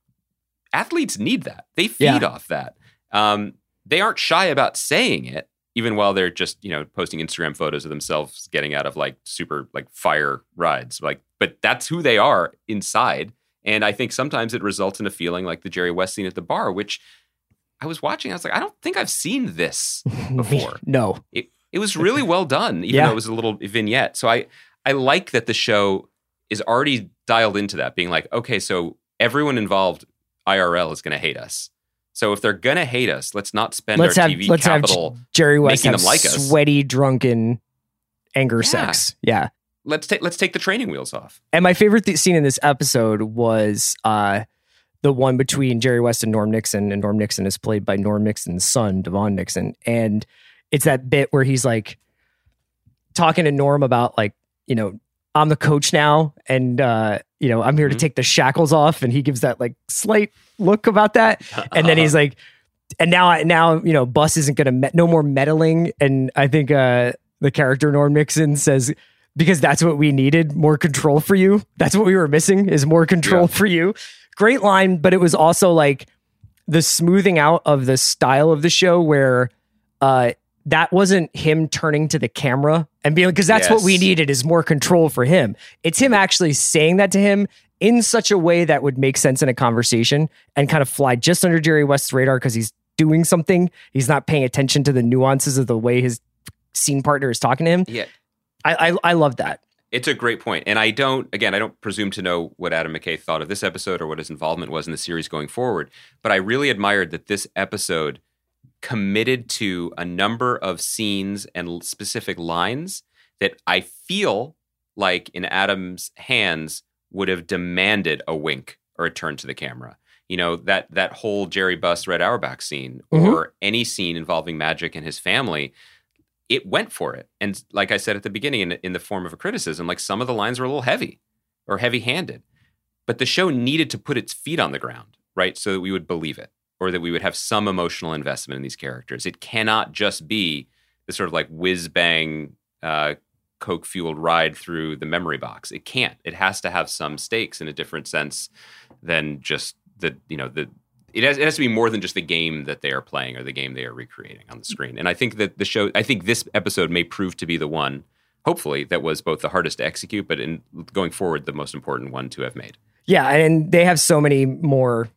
athletes need that. They feed Yeah. off that. Um, they aren't shy about saying it even while they're just you know posting instagram photos of themselves getting out of like super like fire rides like but that's who they are inside. And i think sometimes it results in a feeling like the jerry west scene at the bar which i was watching i was like i don't think i've seen this before no. it, it was really well done, even Yeah. though it was a little vignette. So I I like that the show is already dialed into that, being like, okay, so everyone involved IRL is going to hate us. So if they're going to hate us, let's not spend Let's our have TV let's have capital. J- Jerry West making have them like us. sweaty, drunken anger Yeah. sex. Yeah. let's take let's take the training wheels off. And my favorite th- scene in this episode was uh, the one between Jerry West and Norm Nixon, and Norm Nixon is played by Norm Nixon's son, DeVaughn Nixon, and it's that bit where he's like talking to Norm about like, you know, I'm the coach now, and uh, you know, I'm here to Mhm. take the shackles off, and he gives that like slight look about that, and then he's like, and now, I now you know, Buss isn't gonna me- no more meddling, and I think uh, the character Norm Nixon says because that's what we needed more control for you. That's what we were missing is more control Yeah. for you. Great line, but it was also like the smoothing out of the style of the show where uh that wasn't him turning to the camera and being because that's what we needed is more control for him. It's him actually saying that to him in such a way that would make sense in a conversation and kind of fly just under Jerry West's radar because he's doing something. He's not paying attention to the nuances of the way his scene partner is talking to him. Yeah, I I, I love that. It's a great point. And I don't, again, I don't presume to know what Adam McKay thought of this episode or what his involvement was in the series going forward. But I really admired that this episode committed to a number of scenes and specific lines that I feel like in Adam's hands would have demanded a wink or a turn to the camera. You know, that that whole Jerry Buss Red Auerbach scene mm-hmm. or any scene involving Magic and his family it went for it. And like I said at the beginning, in, in the form of a criticism, like some of the lines were a little heavy or heavy handed. But the show needed to put its feet on the ground, right? So that we would believe it or that we would have some emotional investment in these characters. It cannot just be the sort of like whiz bang, uh, coke fueled ride through the memory box. It can't. It has to have some stakes in a different sense than just the, you know, the, it has, it has to be more than just the game that they are playing or the game they are recreating on the screen. And I think that the show, I think this episode may prove to be the one, hopefully, that was both the hardest to execute, but in going forward, the most important one to have made. Yeah, and they have so many more,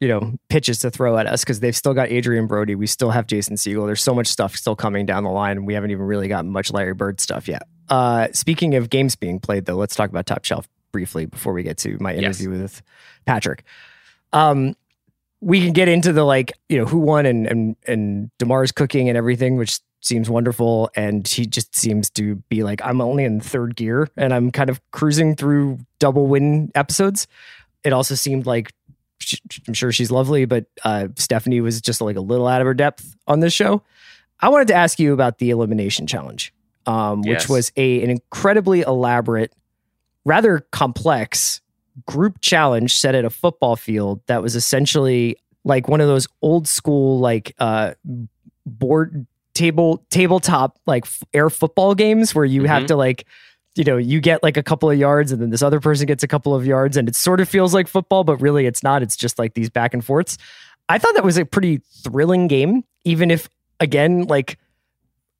you know, pitches to throw at us because they've still got Adrien Brody. We still have Jason Segel. There's so much stuff still coming down the line, and we haven't even really gotten much Larry Bird stuff yet. Uh, speaking of games being played, though, let's talk about Top Chef briefly before we get to my Yes. interview with Patrick. Um, we can get into the like, you know, who won and and and Damarr's cooking and everything, which seems wonderful. And he just seems to be like, I'm only in third gear and I'm kind of cruising through double win episodes. It also seemed like she, I'm sure she's lovely, but uh, Stephanie was just like a little out of her depth on this show. I wanted to ask you about the elimination challenge, um, which was a an incredibly elaborate, rather complex group challenge set at a football field that was essentially like one of those old school like uh, board table tabletop like f- air football games where you have Mhm. to like you know you get like a couple of yards and then this other person gets a couple of yards and it sort of feels like football but really it's not it's just like these back and forths i thought that was a pretty thrilling game even if again like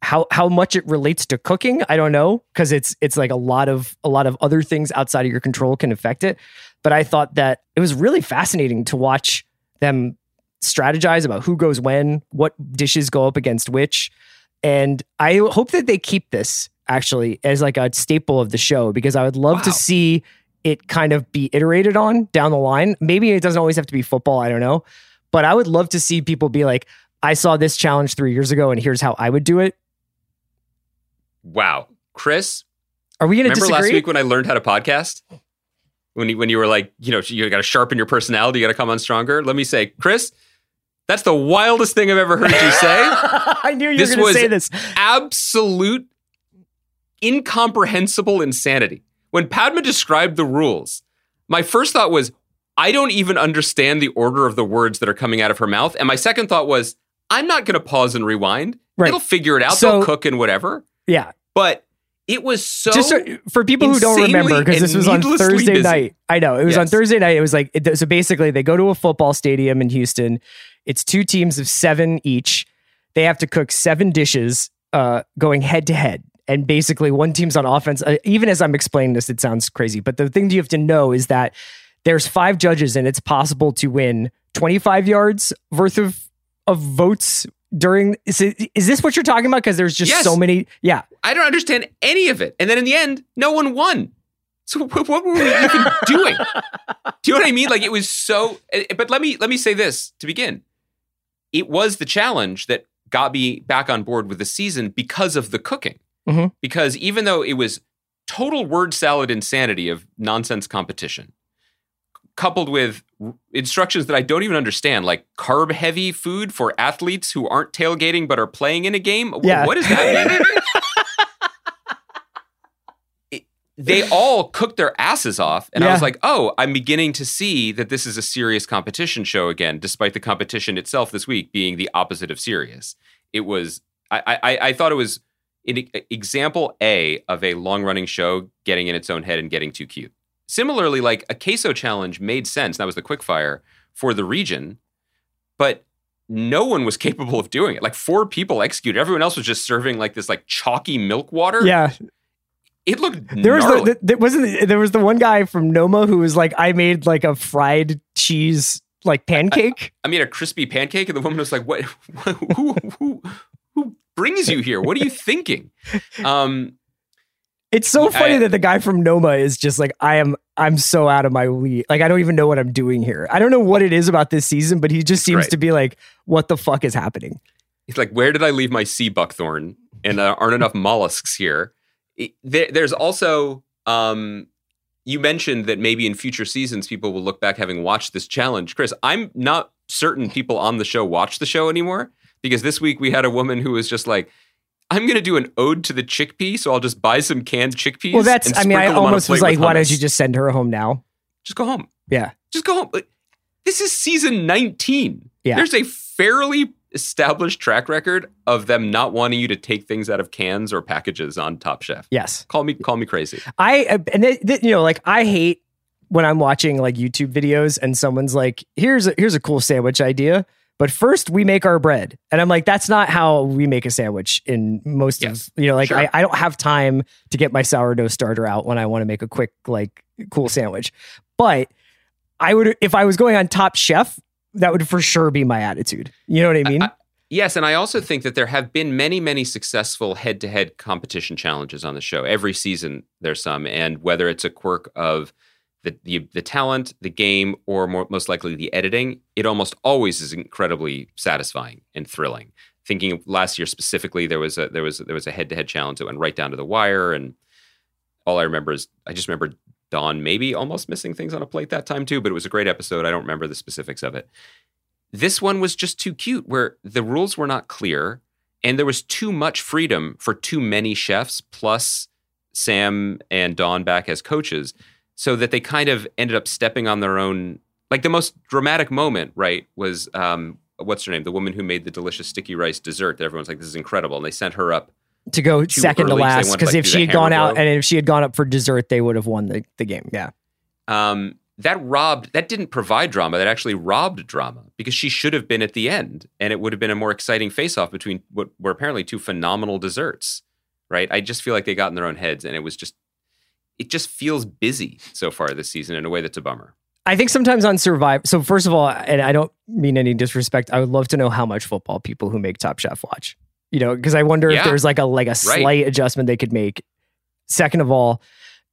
how how much it relates to cooking i don't know because it's it's like a lot of a lot of other things outside of your control can affect it. But i thought that it was really fascinating to watch them strategize about who goes when what dishes go up against which. And i hope that they keep this actually as like a staple of the show because i would love to see it kind of be iterated on down the line. Maybe it doesn't always have to be football i don't know. But i would love to see people be like i saw this challenge three years ago and here's how i would do it Wow. Chris, are we going to remember disagree last week when I learned how to podcast? When you, when you were like, you know, you got to sharpen your personality, you got to come on stronger. Let me say, Chris, that's the wildest thing I've ever heard you say. i knew you This were going to say this Absolute incomprehensible insanity. When Padma described the rules, my first thought was, I don't even understand the order of the words that are coming out of her mouth. And my second thought was, I'm not going to pause and rewind. Right. It'll figure it out. So- They'll cook and whatever. yeah But it was so. just so, for people who don't remember because this was on thursday busy. night i know it was on thursday night it was like it, so basically they go to a football stadium in houston it's two teams of seven each they have to cook seven dishes uh, going head to head and basically one team's on offense uh, even as i'm explaining this it sounds crazy but the thing you have to know is that there's five judges and it's possible to win 25 yards worth of of votes during is, it, is this what you're talking about because there's just Yes. so many yeah I don't understand any of it. And then in the end, no one won. So what, what were we even doing? Do you know what I mean? Like it was so. eh, But let me let me say this to begin. It was the challenge that got me back on board with the season because of the cooking. Mhm. Because even though it was total word salad insanity of nonsense competition, coupled with instructions that I don't even understand, like carb heavy food for athletes who aren't tailgating but are playing in a game. Yeah. What does that mean? They all cooked their asses off. And I was like, oh, I'm beginning to see that this is a serious competition show again, despite the competition itself this week being the opposite of serious. It was, I, I, I thought it was an example A of a long running show getting in its own head and getting too cute. Similarly, like a queso challenge made sense. That was the quickfire for the region, but no one was capable of doing it. Like four people executed. Everyone else was just serving like this like chalky milk water. yeah It looked There was gnarly. the, the there wasn't there was the one guy from Noma who was like, I made like a fried cheese like pancake. I made a crispy pancake, and the woman was like, "What? who, who, who brings you here? What are you thinking?" Um, It's so I- funny that the guy from Noma is just like, I am I'm so out of my league. Like I don't even know what I'm doing here. I don't know what it is about this season, but he just seems Right. to be like, what the fuck is happening? he's like, "Where did I leave my sea buckthorn? And uh, aren't enough mollusks here." It- there, there's also, um, you mentioned that maybe in future seasons people will look back having watched this challenge. Chris, I'm not certain people on the show watch the show anymore because this week we had a woman who was just like. I'm going to do an ode to the chickpea, so I'll just buy some canned chickpeas. Well, that's and I mean, I sprinkle them on a almost was like, why don't you just send her home now? just go home? Yeah. just go home. This is season 19. Yeah. There's a fairly established track record of them not wanting you to take things out of cans or packages on Top Chef. Yes. Call me call me crazy. I uh, and it, th- you know like I hate when I'm watching like YouTube videos and someone's like, "Here's a, here's a cool sandwich idea." But first, we make our bread, and I'm like, "That's not how we make a sandwich." In most Yes. of you know, like Sure. I, I don't have time to get my sourdough starter out when I want to make a quick like cool sandwich. But I would if I was going on Top Chef, that would for sure be my attitude. You know what I mean? I- Yes, and I also think that there have been many, many successful head-to-head competition challenges on the show. Every season there's some, and whether it's a quirk of the the, the talent, the game, or more, most likely the editing, it almost always is incredibly satisfying and thrilling. Thinking last year specifically, there was a there was there was a head-to-head challenge that went right down to the wire, and all I remember is I just remember Dawn maybe almost missing things on a plate that time too, but it was a great episode. I don't remember the specifics of it. This one was just too cute, where the rules were not clear and there was too much freedom for too many chefs, plus Sam and Dawn back as coaches, so that they kind of ended up stepping on their own. Like the most dramatic moment, right, was um, what's her name? The woman who made the delicious sticky rice dessert that everyone's like, this is incredible. And they sent her up to go second to early 'cause they last because like, if she had gone out blow. and if she had gone up for dessert, they would have won the, the game. Yeah. um, that robbed that didn't provide drama that actually robbed drama because she should have been at the end and it would have been a more exciting face-off between what were apparently two phenomenal desserts right i just feel like they got in their own heads and it was just it just feels busy so far this season in a way that's a bummer I think sometimes on Survivor. So first of all, and I don't mean any disrespect, I would love to know how much football people who make Top Chef watch. You know, because I wonder if there's like a like a slight adjustment they could make. Second of all,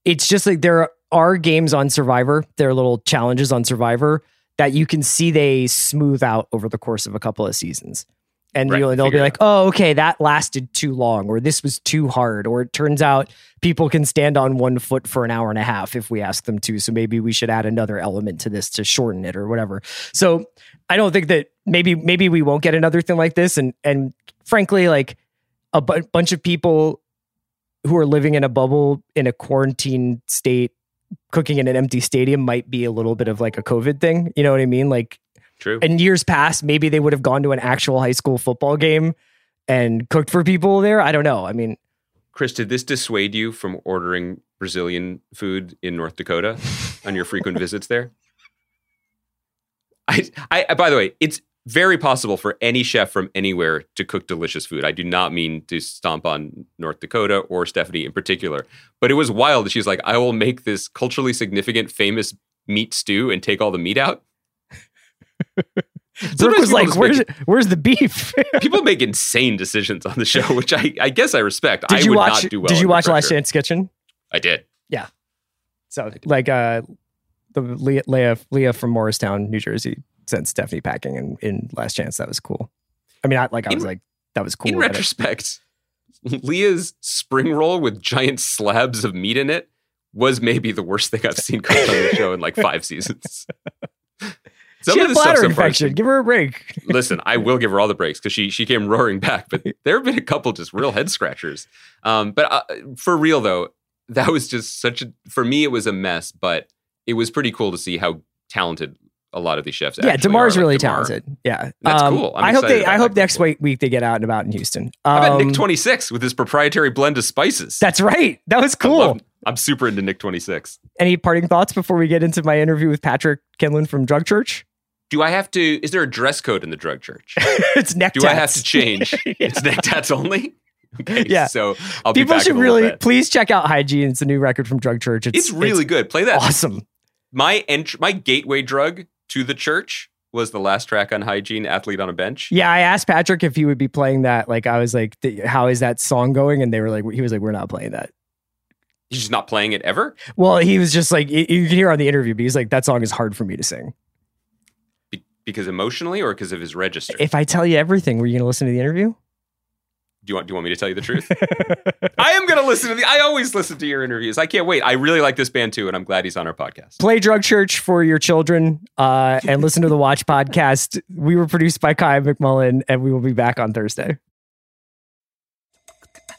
it's just like there are games on Survivor, there are little challenges on Survivor that you can see they smooth out over the course of a couple of seasons. And Right, you'll, they'll be figure like, oh, okay, that lasted too long, or this was too hard, or it turns out people can stand on one foot for an hour and a half if we ask them to. So maybe we should add another element to this to shorten it or whatever. So I don't think that maybe maybe we won't get another thing like this. And and frankly, like a bu- bunch of people who are living in a bubble in a quarantine state, cooking in an empty stadium might be a little bit of like a COVID thing. You know what I mean? Like true in years past, maybe they would have gone to an actual high school football game and cooked for people there. I don't know. I mean, chris did this dissuade you from ordering brazilian food in north dakota on your frequent visits there I, I by the way it's very possible for any chef from anywhere to cook delicious food. I do not mean to stomp on North Dakota or Stephanie in particular, but it was wild that she's like, I will make this culturally significant, famous meat stew and take all the meat out. Brooke Sometimes was like, "Where's make- where's the beef?" people make insane decisions on the show, which I, I guess I respect. did I you would watch? not do well. did you watch Last. Chance Kitchen? I did. Yeah. So like uh, the Leah, Leah Leah from Morristown, New Jersey, sent Stephanie packing in, in Last Chance. That was cool. I mean, I, like I In- was like, that was cool. In it- retrospect, Leah's spring roll with giant slabs of meat in it was maybe the worst thing I've seen cooked on the show in like five seasons. Some she had a bladder so far has infection. Give her a break. listen, I will give her all the breaks because she she came roaring back. But there have been a couple just real head scratchers. Um, but uh, for real though, that was just such a for me it was a mess. But it was pretty cool to see how talented a lot of these chefs. yeah, are. Like really talented. Yeah, That's Um, cool. I'm I hope they. I hope next forward. week, they get out and about in Houston. How about Um, Nick Twenty Six with his proprietary blend of spices? That's right. That was cool. love- I'm super into Nick Twenty Six. Any parting thoughts before we get into my interview with Patrick Kindlon from Drug Church? Do I have to? Is there a dress code in the drug church? it's neck Do I have to change? Yeah. It's neck tats only. Okay, Yeah. So I'll be People should really please check out Hygiene. It's a new record from Drug Church. It's, It's really good. Play that. awesome. My ent- my gateway drug to the church was the last track on Hygiene, Athlete on a Bench. Yeah, I asked Patrick if he would be playing that. Like, I was like, "How is that song going?" And they were like, "He was like, we're not playing that." He's just not playing it ever Well, he was just like, you you can hear on the interview, but he's like, "That song is hard for me to sing." Be- because emotionally or because of his register. If I tell you everything, were you going to listen to the interview? do you want do you want me to tell you the truth? I am going to listen to the. I always listen to your interviews. I can't wait. I really like this band too, and I'm glad he's on our podcast. Play Drug Church for your children uh, and listen to the Watch podcast. We were produced by Kaya McMullen, and we will be back on Thursday.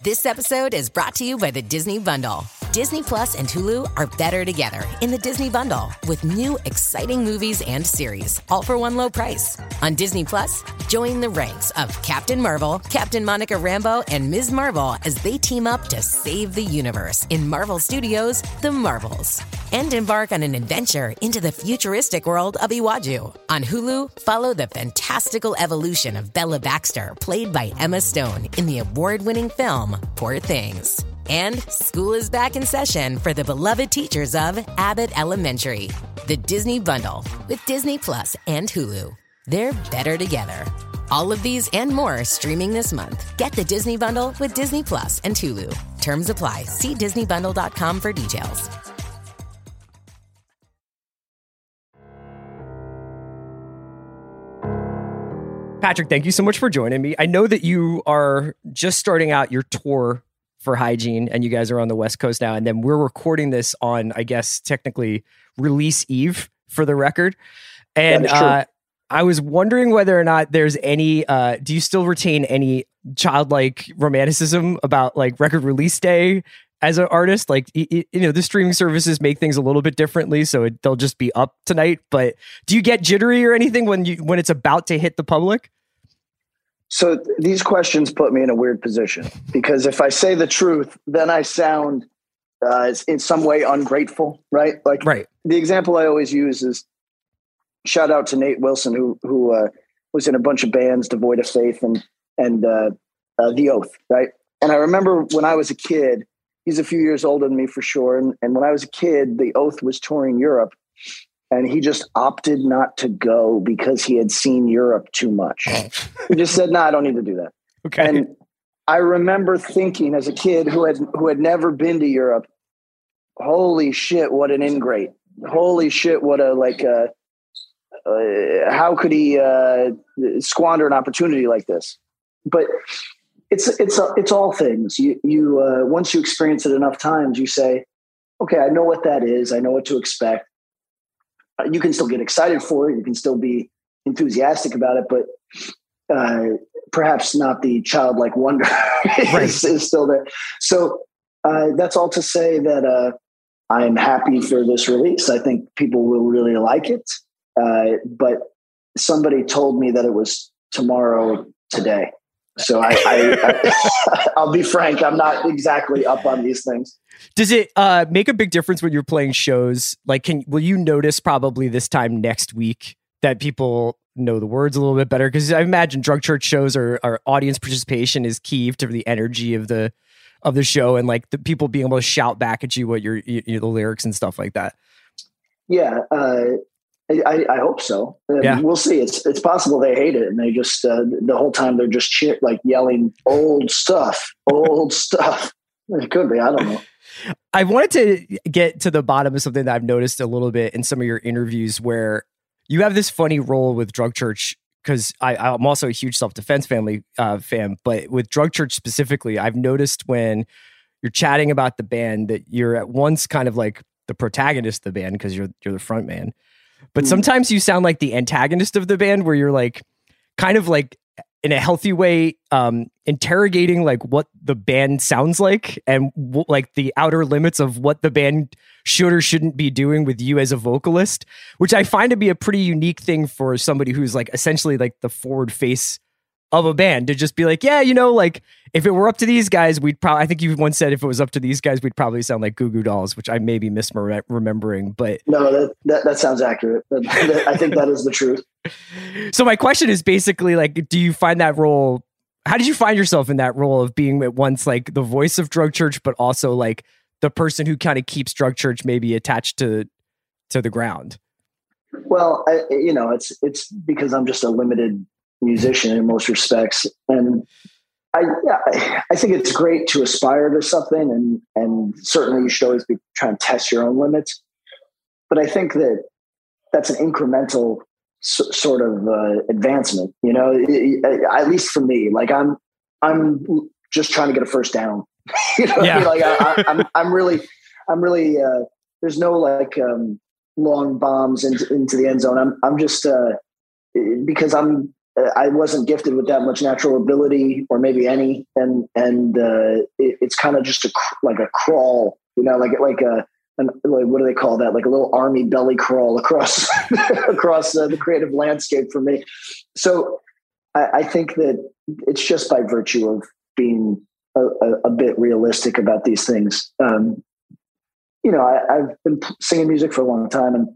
This episode is brought to you by the Disney Bundle. Disney Plus and Hulu are better together in the Disney Bundle with new exciting movies and series, all for one low price. On Disney Plus, join the ranks of Captain Marvel, Captain Monica Rambeau, and Ms. Marvel as they team up to save the universe in Marvel Studios' The Marvels. And embark on an adventure into the futuristic world of Iwaju. On Hulu, follow the fantastical evolution of Bella Baxter, played by Emma Stone, in the award winning film Poor Things. And school is back in session for the beloved teachers of Abbott Elementary. The Disney Bundle with Disney Plus and Hulu. They're better together. All of these and more streaming this month. Get the Disney Bundle with Disney Plus and Hulu. Terms apply. See DisneyBundle.com for details. Patrick, thank you so much for joining me. I know that you are just starting out your tour for hygiene, and you guys are on the West Coast now, and then we're recording this on, I guess, technically release eve for the record. And uh, I was wondering whether or not there's any. Uh, do you still retain any childlike romanticism about like record release day as an artist? Like you, know, the streaming services make things a little bit differently, so it, they'll just be up tonight. But do you get jittery or anything when you when it's about to hit the public? So th- these questions put me in a weird position because if I say the truth, then I sound uh, in some way ungrateful, right? Like right. the example I always use is shout out to Nate Wilson, who who uh, was in a bunch of bands devoid of faith and and uh, uh, the Oath, right? And I remember when I was a kid, he's a few years older than me for sure. And, and when I was a kid, the Oath was touring Europe, and he just opted not to go because he had seen Europe too much. he just said, "No, nah, I don't need to do that." Okay. And I remember thinking as a kid who had who had never been to Europe, holy shit, what an ingrate! Holy shit, what a like a uh, how could he uh, squander an opportunity like this? But it's it's it's all things. You you uh, once you experience it enough times, you say, okay, I know what that is. I know what to expect. Uh, you can still get excited for it. You can still be enthusiastic about it, but uh, perhaps not the childlike wonder right. is, is, still there. So uh, that's all to say that I'm happy for this release. I think people will really like it. Uh, but somebody told me that it was tomorrow today. So I, I, I will be frank, I'm not exactly up on these things. Does it uh, make a big difference when you're playing shows? Like, can will you notice probably this time next week that people know the words a little bit better? Because I imagine drug church shows or, or audience participation is key to the energy of the of the show and like the people being able to shout back at you what your you know, the lyrics and stuff like that. Yeah, uh, I, I, hope so. Yeah. We'll see. It's it's possible they hate it and they just uh, the whole time they're just cheer, like yelling old stuff, old stuff. It could be. I don't know. I wanted to get to the bottom of something that I've noticed a little bit in some of your interviews where you have this funny role with Drug Church because I'm also a huge self defense family uh, fan, but with Drug Church specifically, I've noticed when you're chatting about the band that you're at once kind of like the protagonist of the band because you're you're the front man but mm. sometimes you sound like the antagonist of the band where you're like kind of like in a healthy way um interrogating like what the band sounds like and w- like the outer limits of what the band should or shouldn't be doing with you as a vocalist which i find to be a pretty unique thing for somebody who's like essentially like the forward face of a band to just be like, yeah, you know, like if it were up to these guys, we'd probably, I think you once said if it was up to these guys, we'd probably sound like Goo Goo Dolls, which I may be misremembering, but. No, that, that, that sounds accurate. I think that is the truth. So my question is basically like, do you find that role, how did you find yourself in that role of being at once like the voice of Drug Church, but also like the person who kind of keeps Drug Church maybe attached to, to the ground? Well, I, you know, it's, it's because I'm just a limited musician in most respects. And I, yeah, I think it's great to aspire to something, and and certainly you should always be trying to test your own limits. But I think that that's an incremental s- sort of uh, advancement. You know, it, it, at least for me, like I'm I'm just trying to get a first down. you know, yeah. like I, am I'm, I'm really I'm really uh, there's no like um, long bombs into, into the end zone. I'm I'm just uh, because I'm I wasn't gifted with that much natural ability, or maybe any, and and uh, it, it's kind of just a like a crawl, you know, like like a an, like what do they call that? Like a little army belly crawl across across uh, the creative landscape for me. So I, I, think that it's just by virtue of being a, a, a bit realistic about these things. Um, you know, I, I've been singing music for a long time, and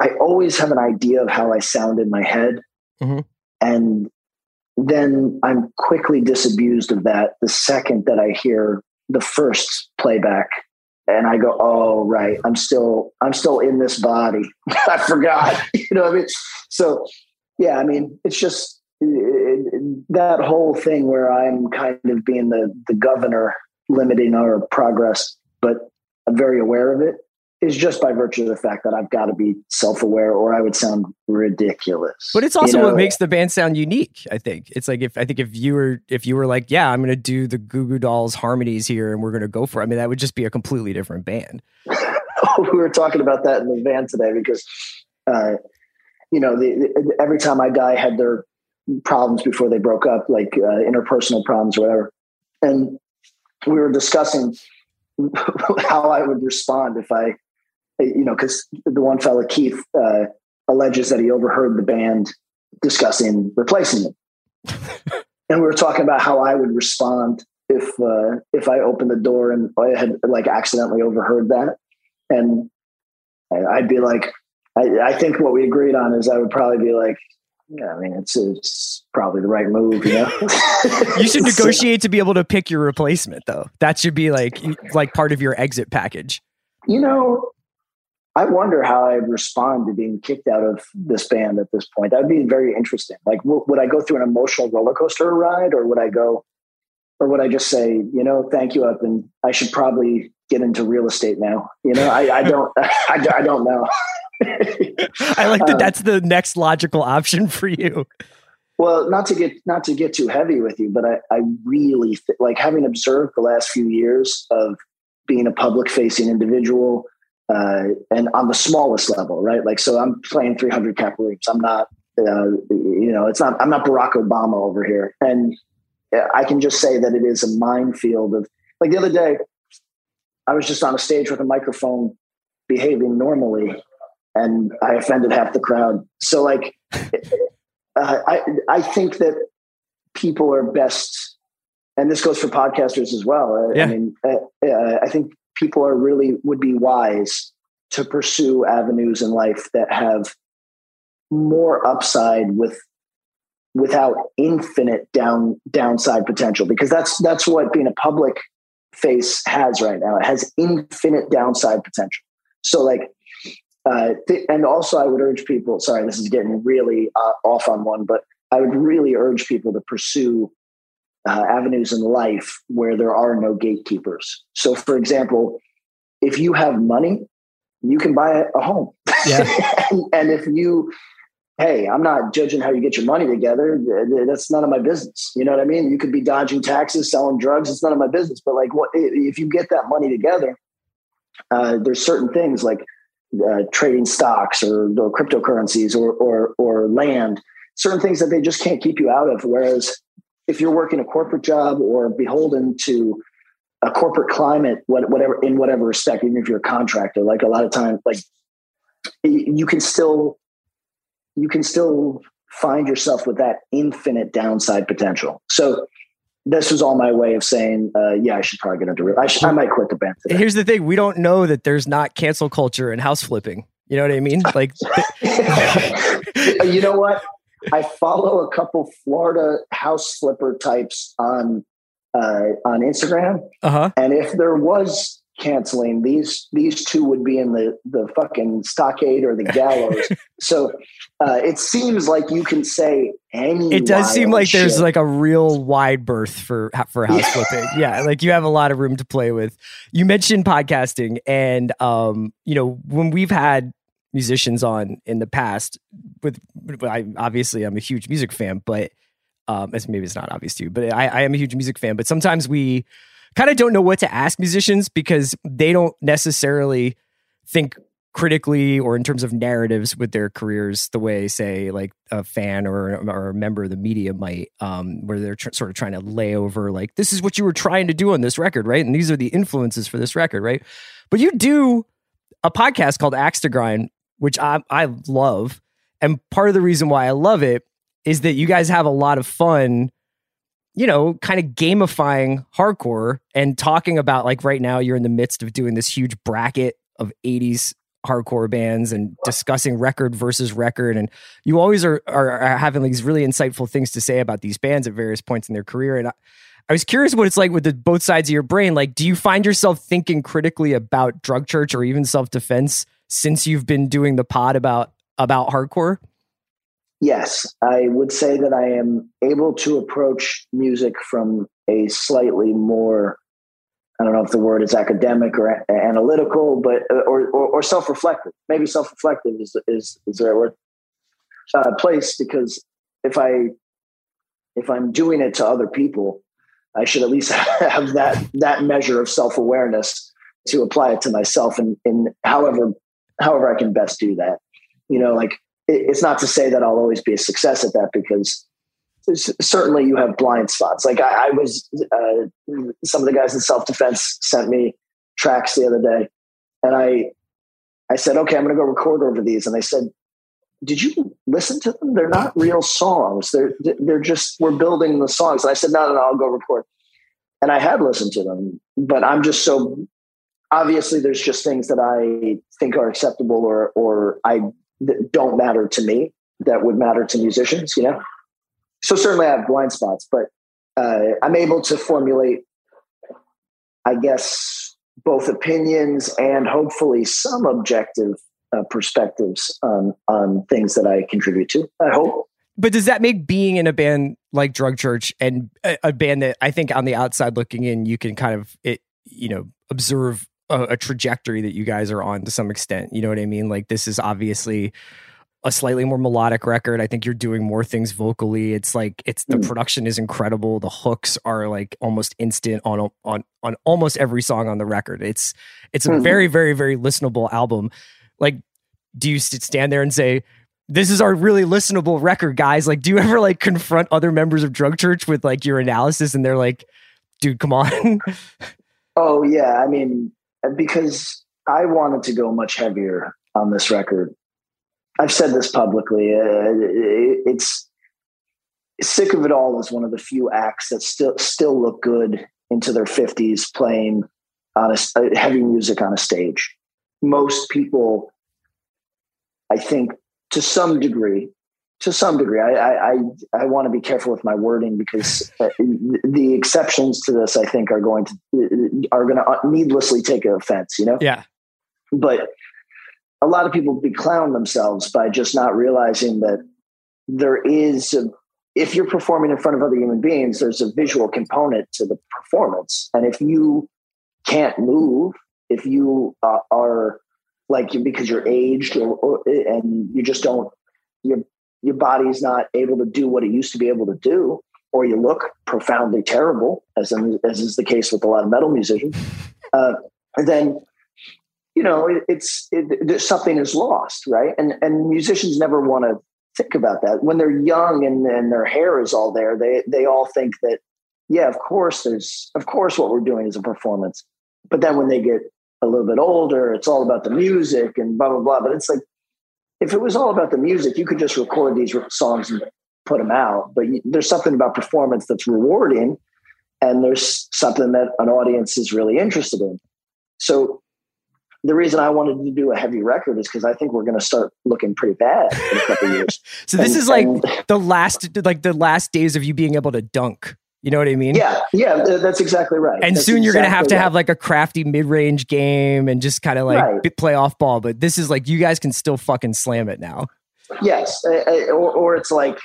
I always have an idea of how I sound in my head. Mm-hmm. And then I'm quickly disabused of that the second that I hear the first playback and I go, oh right, I'm still I'm still in this body. I forgot, you know. what I mean, so yeah, I mean, it's just it, it, that whole thing where I'm kind of being the the governor, limiting our progress, but I'm very aware of it. Is just by virtue of the fact that I've got to be self aware or I would sound ridiculous. But it's also You know, what makes the band sound unique. I think it's like if I think if you were if you were like, yeah, I'm going to do the Goo Goo Dolls harmonies here, and we're going to go for. it. I mean, that would just be a completely different band. we were talking about that in the van today because, uh, you know, the, the, Every Time I Die had their problems before they broke up, like uh, interpersonal problems or whatever, and we were discussing how I would respond if I, you know, because the one fella Keith uh, alleges that he overheard the band discussing replacing him, and we were talking about how I would respond if uh, if I opened the door and I had like accidentally overheard that and I'd be like, I, I think what we agreed on is I would probably be like, yeah, I mean, it's, it's probably the right move, you know. You should negotiate to be able to pick your replacement, though. That should be like like part of your exit package. you know, I wonder how I'd respond to being kicked out of this band at this point. That'd be very interesting. Like, w- would I go through an emotional roller coaster ride, or would I go, or would I just say, you know, thank you up, and I should probably get into real estate now? You know, I, I don't, I, I don't know. I like that. Um, That's the next logical option for you. Well, not to get not to get too heavy with you, but I, I really th- like having observed the last few years of being a public facing individual, uh, and on the smallest level, right? Like, so I'm playing 300 cap rooms. I'm not, uh, you know, it's not. I'm not Barack Obama over here, and I can just say that it is a minefield of like the other day. I was just on a stage with a microphone, behaving normally, and I offended half the crowd. So like. uh, I I think that people are best, and this goes for podcasters as well. Yeah. I mean, uh, uh, I think people are really would be wise to pursue avenues in life that have more upside with without infinite down downside potential because that's that's what being a public face has right now it has infinite downside potential so like uh, th- and also I would urge people. Sorry, this is getting really uh, off on one, but I would really urge people to pursue uh, avenues in life where there are no gatekeepers. So, for example, if you have money, you can buy a, home. Yeah. and, and if you, hey, I'm not judging how you get your money together. Th- th- That's none of my business. You know what I mean? You could be dodging taxes, selling drugs. It's none of my business. But like, what if you get that money together? Uh, there's certain things like uh, trading stocks or, or cryptocurrencies or, or or land, certain things that they just can't keep you out of. Whereas if you're working a corporate job or beholden to a corporate climate, whatever in whatever respect, even if you're a contractor, like a lot of times, like you can still you can still find yourself with that infinite downside potential. So this was all my way of saying, uh, yeah, I should probably get into real. I, should, I might quit the band today. Here's the thing: we don't know that there's not cancel culture and house flipping. You know what I mean? Like, you know what? I follow a couple Florida house flipper types on uh, on Instagram, uh huh. and if there was canceling, these these two would be in the the fucking stockade or the gallows. so uh, it seems like you can say any. It does seem like there's like a real wide berth for for house Yeah. flipping. Yeah, like you have a lot of room to play with. You mentioned podcasting, and um, you know when we've had musicians on in the past, with I obviously I'm a huge music fan, but um, as maybe it's not obvious to you, but I, I am a huge music fan. But sometimes we kind of don't know what to ask musicians because they don't necessarily think critically or in terms of narratives with their careers the way say like a fan or, or a member of the media might um, where they're tr- sort of trying to lay over like this is what you were trying to do on this record right and these are the influences for this record right but you do a podcast called axe to grind which i, I love. And part of the reason why i love it is that you guys have a lot of fun you know, kind of gamifying hardcore and talking about like right now you're in the midst of doing this huge bracket of 80s hardcore bands and discussing record versus record. And you always are, are, are having these really insightful things to say about these bands at various points in their career. And I, I was curious what it's like with the both sides of your brain. Like do you find yourself thinking critically about drug church or even self-defense since you've been doing the pod about about hardcore Yes, I would say that I am able to approach music from a slightly more I don't know if the word is academic or a- analytical, but uh, or or, or self reflective. Maybe self reflective is is is the right word. Uh, place because if I if I'm doing it to other people, I should at least have that that measure of self awareness to apply it to myself and in however however I can best do that. You know, like it, it's not to say that I'll always be a success at that because certainly you have blind spots. Like I, I was, uh, some of the guys in self defense sent me tracks the other day, and I I said, okay, I'm going to go record over these, and they said. Did you listen to them? They're not real songs. They're they're just we're building the songs. And I said, no, no, no, I'll go record. And I had listened to them, but I'm just so obviously there's just things that I think are acceptable or or I that don't matter to me that would matter to musicians, you know. So certainly I have blind spots, but uh, I'm able to formulate, I guess, both opinions and hopefully some objective uh, perspectives on on things that I contribute to. I hope. But does that make being in a band like Drug Church and a, a band that I think on the outside looking in, you can kind of it, you know, observe a, a trajectory that you guys are on to some extent. You know what I mean? Like this is obviously a slightly more melodic record. I think you're doing more things vocally. It's like it's the Mm. production is incredible. The hooks are like almost instant on on on almost every song on the record. It's it's a Mhm. very very very listenable album. Like do you stand there and say this is our really listenable record guys like do you ever like confront other members of drug church with like your analysis and they're like dude come on Oh yeah, I mean, because I wanted to go much heavier on this record. I've said this publicly. Uh, it- it's sick of it all is one of the few acts that still still look good into their fifties playing on a uh, heavy music on a stage. Most people, I think, to some degree, to some degree, I I, I, I want to be careful with my wording because uh, the exceptions to this, I think, are going to are going to needlessly take offense. You know, yeah. But a lot of people beclown themselves by just not realizing that there is a, if you're performing in front of other human beings there's a visual component to the performance. And if you can't move if you uh, are like because you're aged or, or and you just don't your your body's not able to do what it used to be able to do or you look profoundly terrible as in, as is the case with a lot of metal musicians uh, then you know it, it's it, there's something is lost right? And and musicians never want to think about that. When they're young and, and their hair is all there they they all think that yeah of course there's of course what we're doing is a performance. But then when they get a little bit older it's all about the music and blah blah blah. But it's like if it was all about the music you could just record these songs and put them out but you, there's something about performance that's rewarding and there's something that an audience is really interested in so the reason I wanted to do a heavy record is because I think we're going to start looking pretty bad in a couple years. so this And- is like and- the last like the last days of you being able to dunk you know what i mean yeah, yeah, that's exactly right. and That's soon you're gonna have to right. have like a crafty mid-range game and just kind of like Right. play off ball but this is like you guys can still fucking slam it now yes, or, or it's like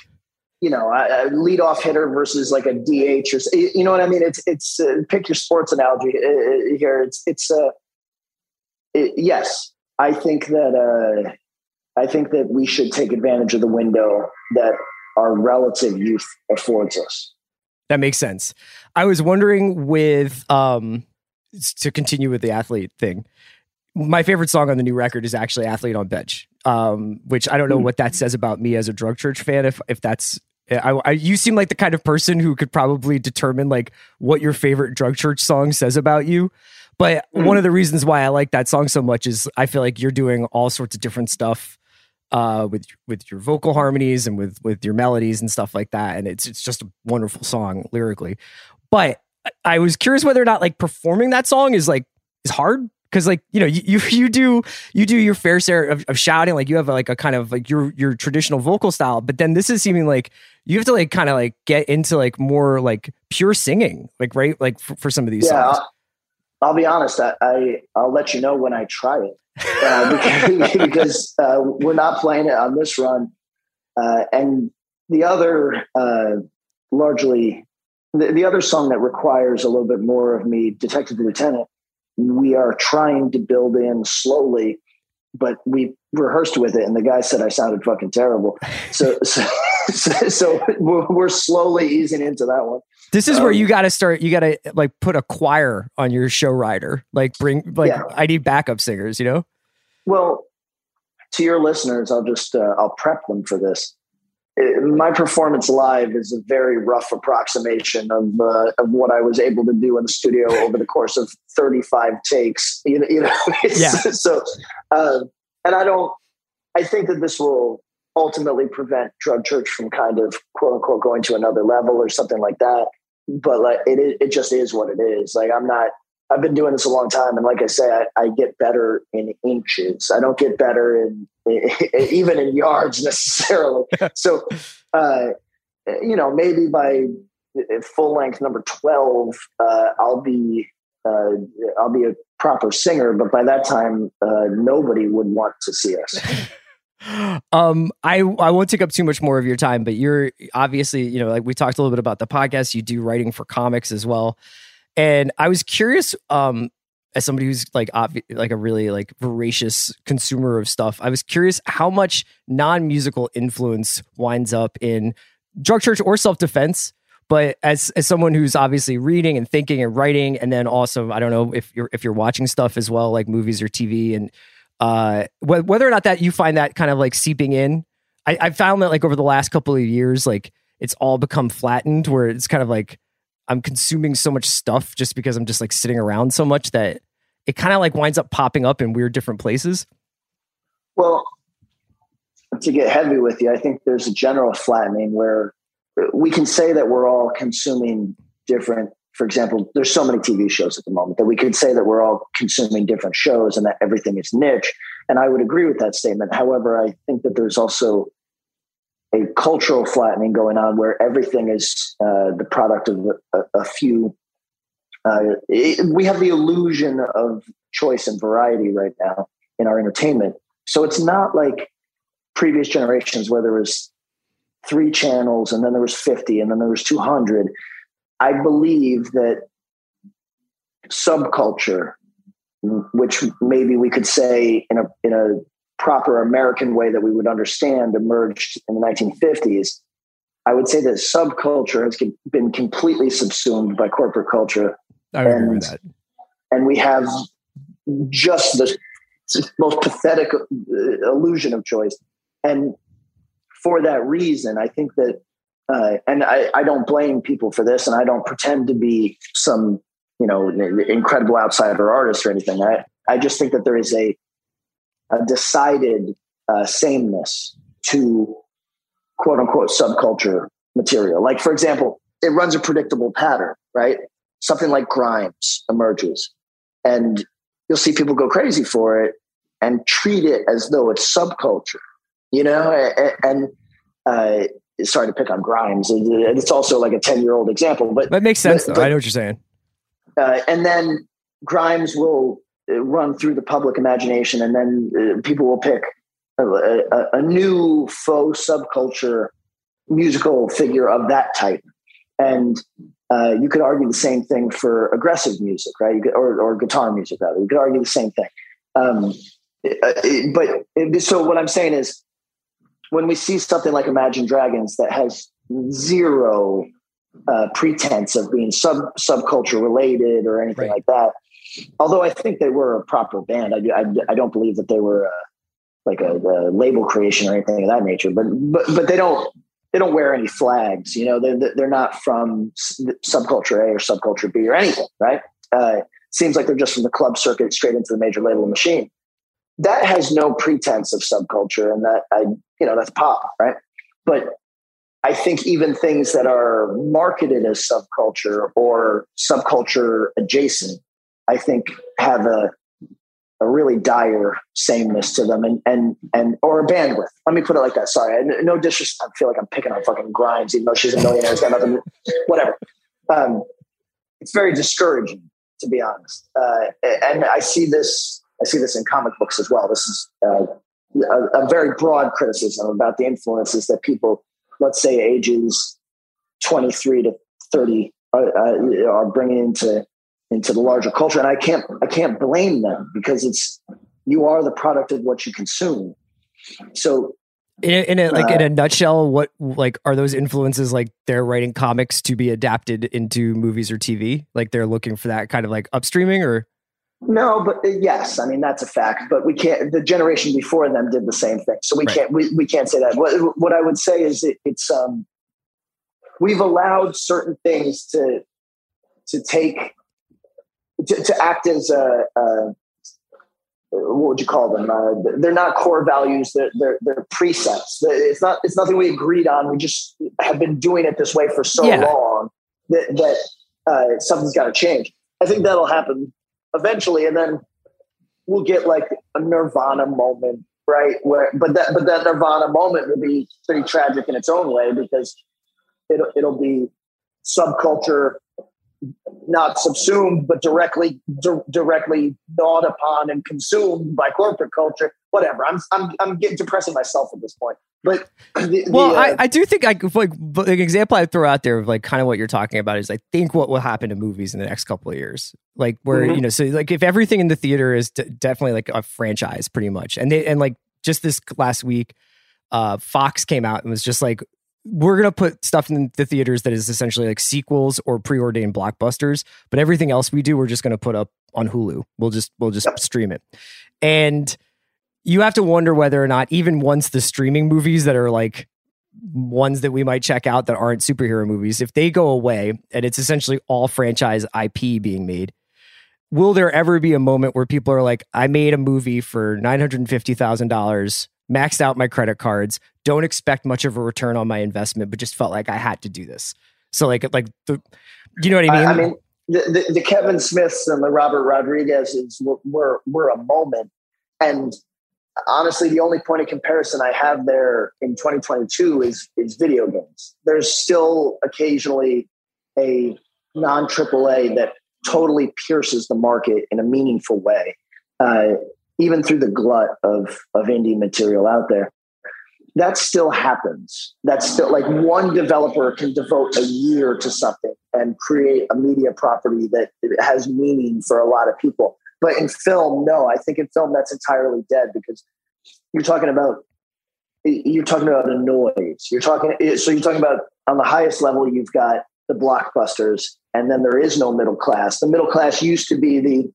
you know a, a lead off hitter versus like a DH or you know what I mean. It's it's uh, pick your sports analogy uh, uh, here. It's it's uh, it, yes, I think that uh, I think that we should take advantage of the window that our relative youth affords us. That makes sense. I was wondering with um to continue with the athlete thing. My favorite song on the new record is actually "Athlete on Bench," um, which I don't know Hmm. what that says about me as a drug church fan. If if that's I, I, you seem like the kind of person who could probably determine like what your favorite drug church song says about you. But Hmm. one of the reasons why I like that song so much is I feel like you're doing all sorts of different stuff uh, with with your vocal harmonies and with with your melodies and stuff like that. And it's it's just a wonderful song lyrically. But I- was curious whether or not like performing that song is like is hard because like you know you, you you do you do your fair share of, of shouting like you have like a kind of like your your traditional vocal style but then this is seeming like you have to like kind of like get into like more like pure singing like right like for, for some of these Yeah, songs I'll, I'll be honest. I, I I'll let you know when I try it uh, because, because uh, we're not playing it on this run, uh, and the other uh, largely the, the other song that requires a little bit more of me, Detective Lieutenant, we are trying to build in slowly, but we rehearsed with it, and the guy said I sounded fucking terrible. So, so, so, so we're, slowly easing into that one. This is where Um, you got to start. You got to like put a choir on your show rider. Like bring like Yeah. I need backup singers. You know. Well, to your listeners, I'll just uh, I'll prep them for this. Uh, my performance live is a very rough approximation of uh, of what I was able to do in the studio over the course of 35 takes. You know, you know Yeah. so, uh, and I don't. I think that this will ultimately prevent Drug Church from kind of quote unquote going to another level or something like that. But like it, it just is what it is. Like I'm not. I've been doing this a long time, and like I say, I, I get better in inches. I don't get better in even in yards necessarily. so, uh, you know, maybe by full length number twelve, uh, I'll be uh, I'll be a proper singer. But by that time, uh, nobody would want to see us. um i i won't take up too much more of your time but you're obviously you know like we talked a little bit about the podcast you do writing for comics as well and i was curious um as somebody who's like obvi- like a really like voracious consumer of stuff i was curious how much non-musical influence winds up in drug church or self-defense but as as someone who's obviously reading and thinking and writing and then also i don't know if you're if you're watching stuff as well like movies or tv and uh wh- whether or not that you find that kind of like seeping in I, I found that like over the last couple of years like it's all become flattened where it's kind of like i'm consuming so much stuff just because i'm just like sitting around so much that it kind of like winds up popping up in weird different places. Well, to get heavy with you, I think there's a general flattening where we can say that we're all consuming different. For example, there's so many TV shows at the moment that we could say that we're all consuming different shows and that everything is niche. And I would agree with that statement. However, I think that there's also a cultural flattening going on where everything is uh, the product of a, a few. Uh, it- we have the illusion of choice and variety right now in our entertainment. So it's not like previous generations where there was three channels and then there was 50 and then there was 200. I believe that subculture, which maybe we could say in a, in a proper American way that we would understand emerged in the 1950s. I would say that subculture has been completely subsumed by corporate culture i would agree with And- that and we have just the most pathetic uh, illusion of choice. And for that reason, I think that, uh, and I, I don't blame people for this, and I don't pretend to be some, you know, incredible outsider artist or anything. I, I just think that there is a, a decided uh, sameness to quote unquote subculture material. Like, for example, it runs a predictable pattern, right? Something like Grimes emerges, and you'll see people go crazy for it and treat it as though it's subculture, you know? And uh, sorry to pick on Grimes, it's also like a 10 year old example, but that makes sense But- though i know what you're saying uh, and then Grimes will uh, run through the public imagination, and then uh, people will pick a, a, a new faux subculture musical figure of that type. And uh, you could argue the same thing for aggressive music, right? You could, or, or guitar music, rather. You could argue the same thing. Um, uh, but so what I'm saying is, when we see something like Imagine Dragons that has zero uh, pretense of being sub subculture related or anything Right. like that. Although I think they were a proper band, I, I, I don't believe that they were uh, like a, a label creation or anything of that nature. But but but they don't they don't wear any flags. You know, they're they're not from subculture A or subculture B or anything, right? Uh, seems like they're just from the club circuit straight into the major label machine. That has no pretense of subculture, and that I you know that's pop, right? But I think even things that are marketed as subculture or subculture adjacent, I think have a a really dire sameness to them and and and or a bandwidth. Let me put it like that. Sorry, I- no disrespect. I feel like I'm picking on fucking Grimes, even though she's a millionaire. It's got nothing. Whatever. Um, it's very discouraging, to be honest. Uh, and I see this. I see this in comic books as well. This is uh, a, a very broad criticism about the influences that people, let's say, ages 23 to 30 are, uh, are bringing into into the larger culture, and I can't I can't blame them because it's you are the product of what you consume. So in a, in a like in a nutshell, what like are those influences? Like they're writing comics to be adapted into movies or TV. Like they're looking for that kind of like upstreaming, or no, but uh, yes, I mean that's a fact. But we can't. The generation before them did the same thing, so we right. can't. We, we can't say that. What what I would say is it, it's um we've allowed certain things to to take to, to act as a, a what would you call them? Uh, they're not core values. They're, they're, they're precepts. It's not. It's nothing we agreed on. We just have been doing it this way for so yeah. long that, that uh, something's got to change. I think that'll happen eventually, and then we'll get like a Nirvana moment, right? Where, but that, but that Nirvana moment will be pretty tragic in its own way because it'll, it'll be subculture not subsumed, but directly di- directly gnawed upon and consumed by corporate culture. Whatever. I'm I'm I'm getting depressing myself at this point. But the, well, the, uh, I, I do think I like an example I throw out there of like kind of what you're talking about is I think what will happen to movies in the next couple of years, like where mm-hmm. you know, so like if everything in the theater is d- definitely like a franchise, pretty much, and they and like just this last week, uh, Fox came out and was just like we're going to put stuff in the theaters that is essentially like sequels or preordained blockbusters but everything else we do we're just going to put up on hulu we'll just we'll just yep. stream it and you have to wonder whether or not even once the streaming movies that are like ones that we might check out that aren't superhero movies if they go away and it's essentially all franchise ip being made will there ever be a moment where people are like i made a movie for $950000 maxed out my credit cards, don't expect much of a return on my investment, but just felt like I had to do this. So like like the you know what I mean? I, I mean the, the, the, Kevin Smiths and the Robert Rodriguez's were, were, were a moment. And honestly, the only point of comparison I have there in 2022 is is video games. There's still occasionally a non AAA that totally pierces the market in a meaningful way. Uh, even through the glut of of indie material out there that still happens. That's still like one developer can devote a year to something and create a media property that has meaning for a lot of people. But in film no i think in film that's entirely dead because you're talking about you're talking about a noise. You're talking so you're talking about on the highest level you've got the blockbusters and then there is no middle class. The middle class used to be the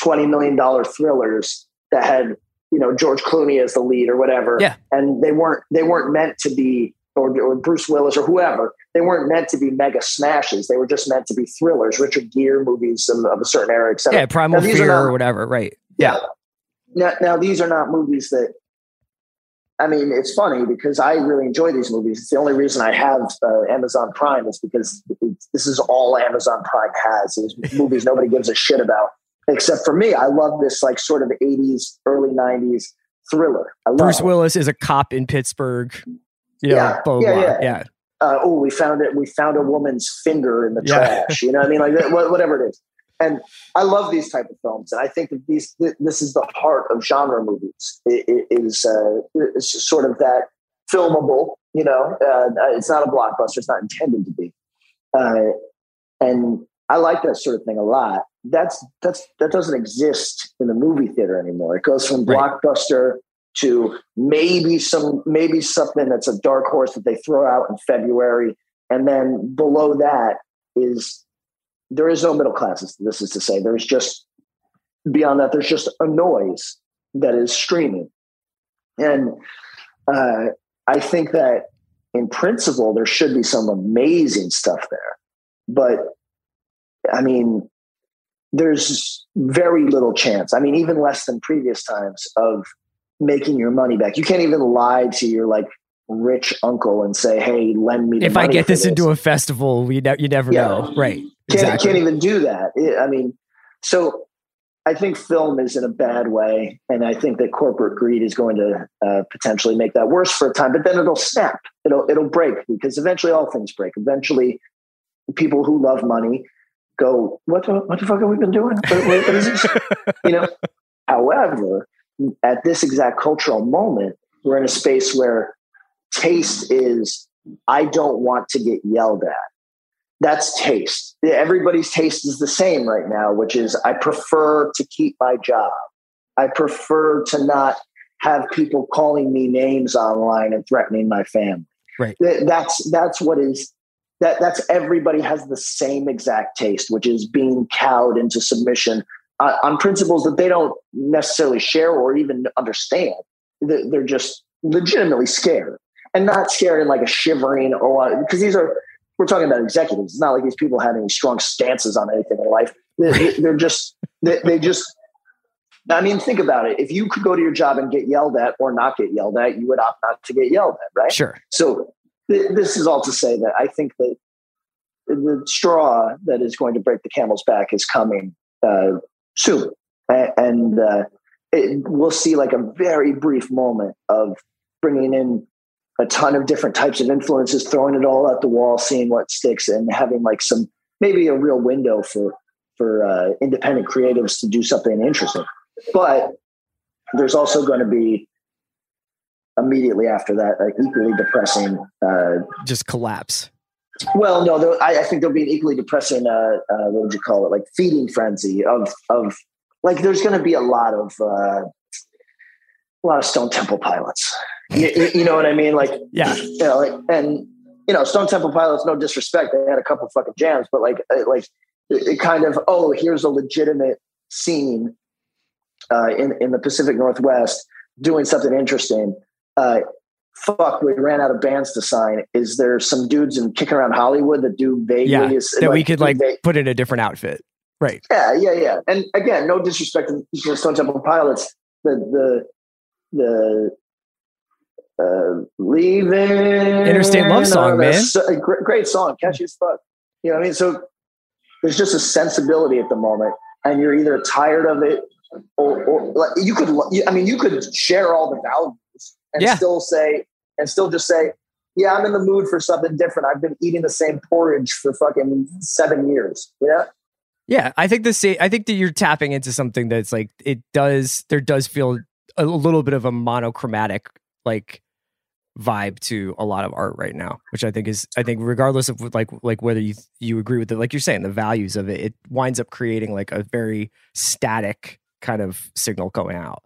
$20 million thrillers that had you know George Clooney as the lead or whatever. Yeah. And they weren't they weren't meant to be or, or Bruce Willis or whoever. They weren't meant to be mega smashes. They were just meant to be thrillers, Richard Gere movies of, of a certain era, etc. Yeah, Primal Fear not, or whatever. Right. Yeah. yeah. Now, now these are not movies that. I mean, it's funny because I really enjoy these movies. It's the only reason I have uh, Amazon Prime is because this is all Amazon Prime has is movies nobody gives a shit about except for me. I love this like sort of 80s, early 90s thriller. Bruce it. Willis is a cop in Pittsburgh. You know, yeah, blah, yeah, blah, yeah. yeah. Uh, oh, we found it. We found a woman's finger in the yeah. trash. You know, what I mean, like whatever it is. And I love these type of films, and I think that these this is the heart of genre movies. it, it is uh, it's sort of that filmable. You know, uh, it's not a blockbuster. It's not intended to be. Uh, and I like that sort of thing a lot. That's that's that doesn't exist in the movie theater anymore. It goes from right. blockbuster to maybe some maybe something that's a dark horse that they throw out in February, and then below that is there is no middle classes. This is to say, there's just beyond that, there's just a noise that is streaming, and uh, I think that in principle there should be some amazing stuff there, but I mean, there's very little chance. I mean, even less than previous times of making your money back. You can't even lie to your like rich uncle and say, "Hey, lend me." if I get this, this, into a festival, we ne- you never yeah. know, right? Can't, exactly. can't even do that. I mean, so I think film is in a bad way, and I think that corporate greed is going to uh, potentially make that worse for a time. But then it'll snap. It'll it'll break because eventually all things break. Eventually, people who love money go, what the, what the fuck have we been doing? what, what is this? you know, however, at this exact cultural moment, we're in a space where taste is, I don't want to get yelled at. that's taste. Everybody's taste is the same right now, which is I prefer to keep my job. I prefer to not have people calling me names online and threatening my family. Right. That's that's what is that that's everybody has the same exact taste, which is being cowed into submission uh, on principles that they don't necessarily share or even understand. They're just legitimately scared and not scared in like a shivering or because these are we're talking about executives. It's not like these people have any strong stances on anything in life. They're, just they, they just. I mean, think about it. If you could go to your job and get yelled at or not get yelled at, you would opt not to get yelled at, right? Sure. So th- this is all to say that I think that the straw that is going to break the camel's back is coming uh, soon, and uh, it, we'll see like a very brief moment of bringing in a ton of different types of influences, throwing it all at the wall, seeing what sticks, and having like some maybe a real window for for uh, independent creatives to do something interesting. But there's also going to be immediately after that equally depressing uh, just collapse. Well, no, there, I, I, think there'll be an equally depressing. Uh, uh, what would you call it? Like feeding frenzy of of like. There's going to be a lot of uh, a lot of Stone Temple Pilots. You, you, know what I mean? Like, yeah, you know, like, and you know, Stone Temple Pilots. No disrespect, they had a couple fucking jams, but like, like it, it kind of oh, here's a legitimate scene uh, in in the Pacific Northwest doing something interesting. Uh, fuck, we ran out of bands to sign. Is there some dudes in kicking around Hollywood that do vaguely yeah, that like, we could like they, put in a different outfit? Right. Yeah, yeah, yeah. And again, no disrespect to Stone Temple Pilots. The the the uh, leaving interstate love song, man. great, great, song, catchy as fuck. You know what I mean? So there's just a sensibility at the moment, and you're either tired of it, or, or like you could. I mean, you could share all the values and yeah. still say, and still just say, yeah, I'm in the mood for something different. I've been eating the same porridge for fucking seven years. Yeah. Yeah, I think the same. I think that you're tapping into something that's like it does. There does feel a little bit of a monochromatic like vibe to a lot of art right now, which I think is I think regardless of like like whether you you agree with it, like you're saying, the values of it, it winds up creating like a very static kind of signal going out.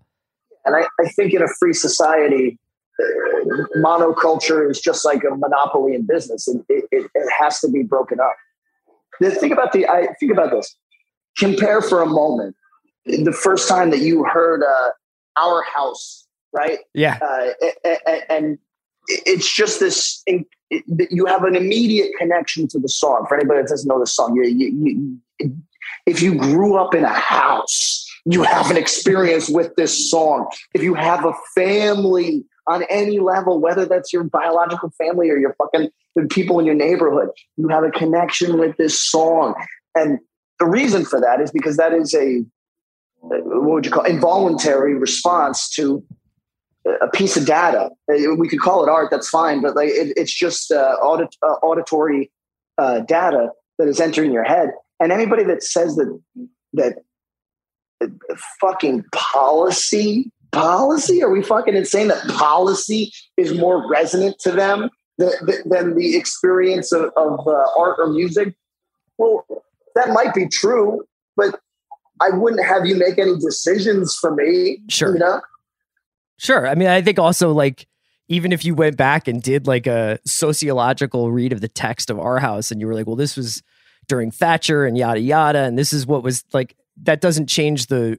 And I, I think in a free society, uh, monoculture is just like a monopoly in business. It, it, it has to be broken up. Think about the I think about this. Compare for a moment the first time that you heard uh, our house, right? Yeah. Uh, and it's just this. You have an immediate connection to the song. For anybody that doesn't know the song, you, you, you, if you grew up in a house, you have an experience with this song. If you have a family on any level, whether that's your biological family or your fucking the people in your neighborhood, you have a connection with this song. And the reason for that is because that is a what would you call involuntary response to a piece of data. We could call it art. That's fine, but like it, it's just uh, audit, uh, auditory uh, data that is entering your head. And anybody that says that that fucking policy policy are we fucking insane that policy is more resonant to them than, than the experience of, of uh, art or music well that might be true but I wouldn't have you make any decisions for me. Sure. You know? Sure. I mean, I think also like even if you went back and did like a sociological read of the text of our house and you were like, well, this was during Thatcher and yada yada, and this is what was like that doesn't change the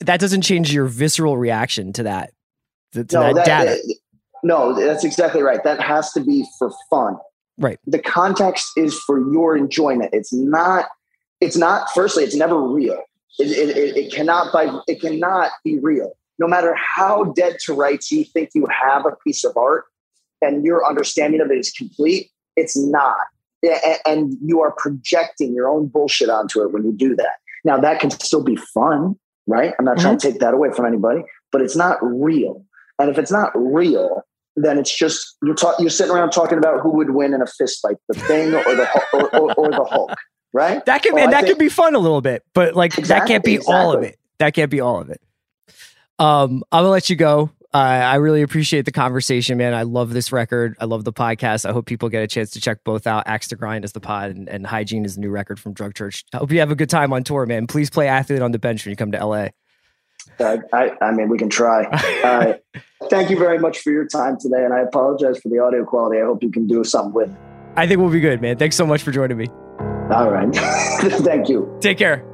that doesn't change your visceral reaction to that to, to no, that, that data. Uh, no, that's exactly right. That has to be for fun. Right. The context is for your enjoyment. It's not it's not firstly it's never real it, it, it, cannot by it cannot be real no matter how dead to rights you think you have a piece of art and your understanding of it is complete it's not and you are projecting your own bullshit onto it when you do that now that can still be fun right i'm not mm-hmm. trying to take that away from anybody but it's not real and if it's not real then it's just you're talking you're sitting around talking about who would win in a fist fight the thing or the or, or, or the hulk right? That can well, that think, could be fun a little bit, but like exactly, that can't be exactly. all of it. That can't be all of it. Um, I'm gonna let you go. Uh, I really appreciate the conversation, man. I love this record. I love the podcast. I hope people get a chance to check both out. Axe to Grind is the pod, and, and Hygiene is the new record from Drug Church. I hope you have a good time on tour, man. Please play Athlete on the Bench when you come to LA. Uh, I, I mean, we can try. Uh, thank you very much for your time today, and I apologize for the audio quality. I hope you can do something with. it. I think we'll be good, man. Thanks so much for joining me. All right. thank you. Take care.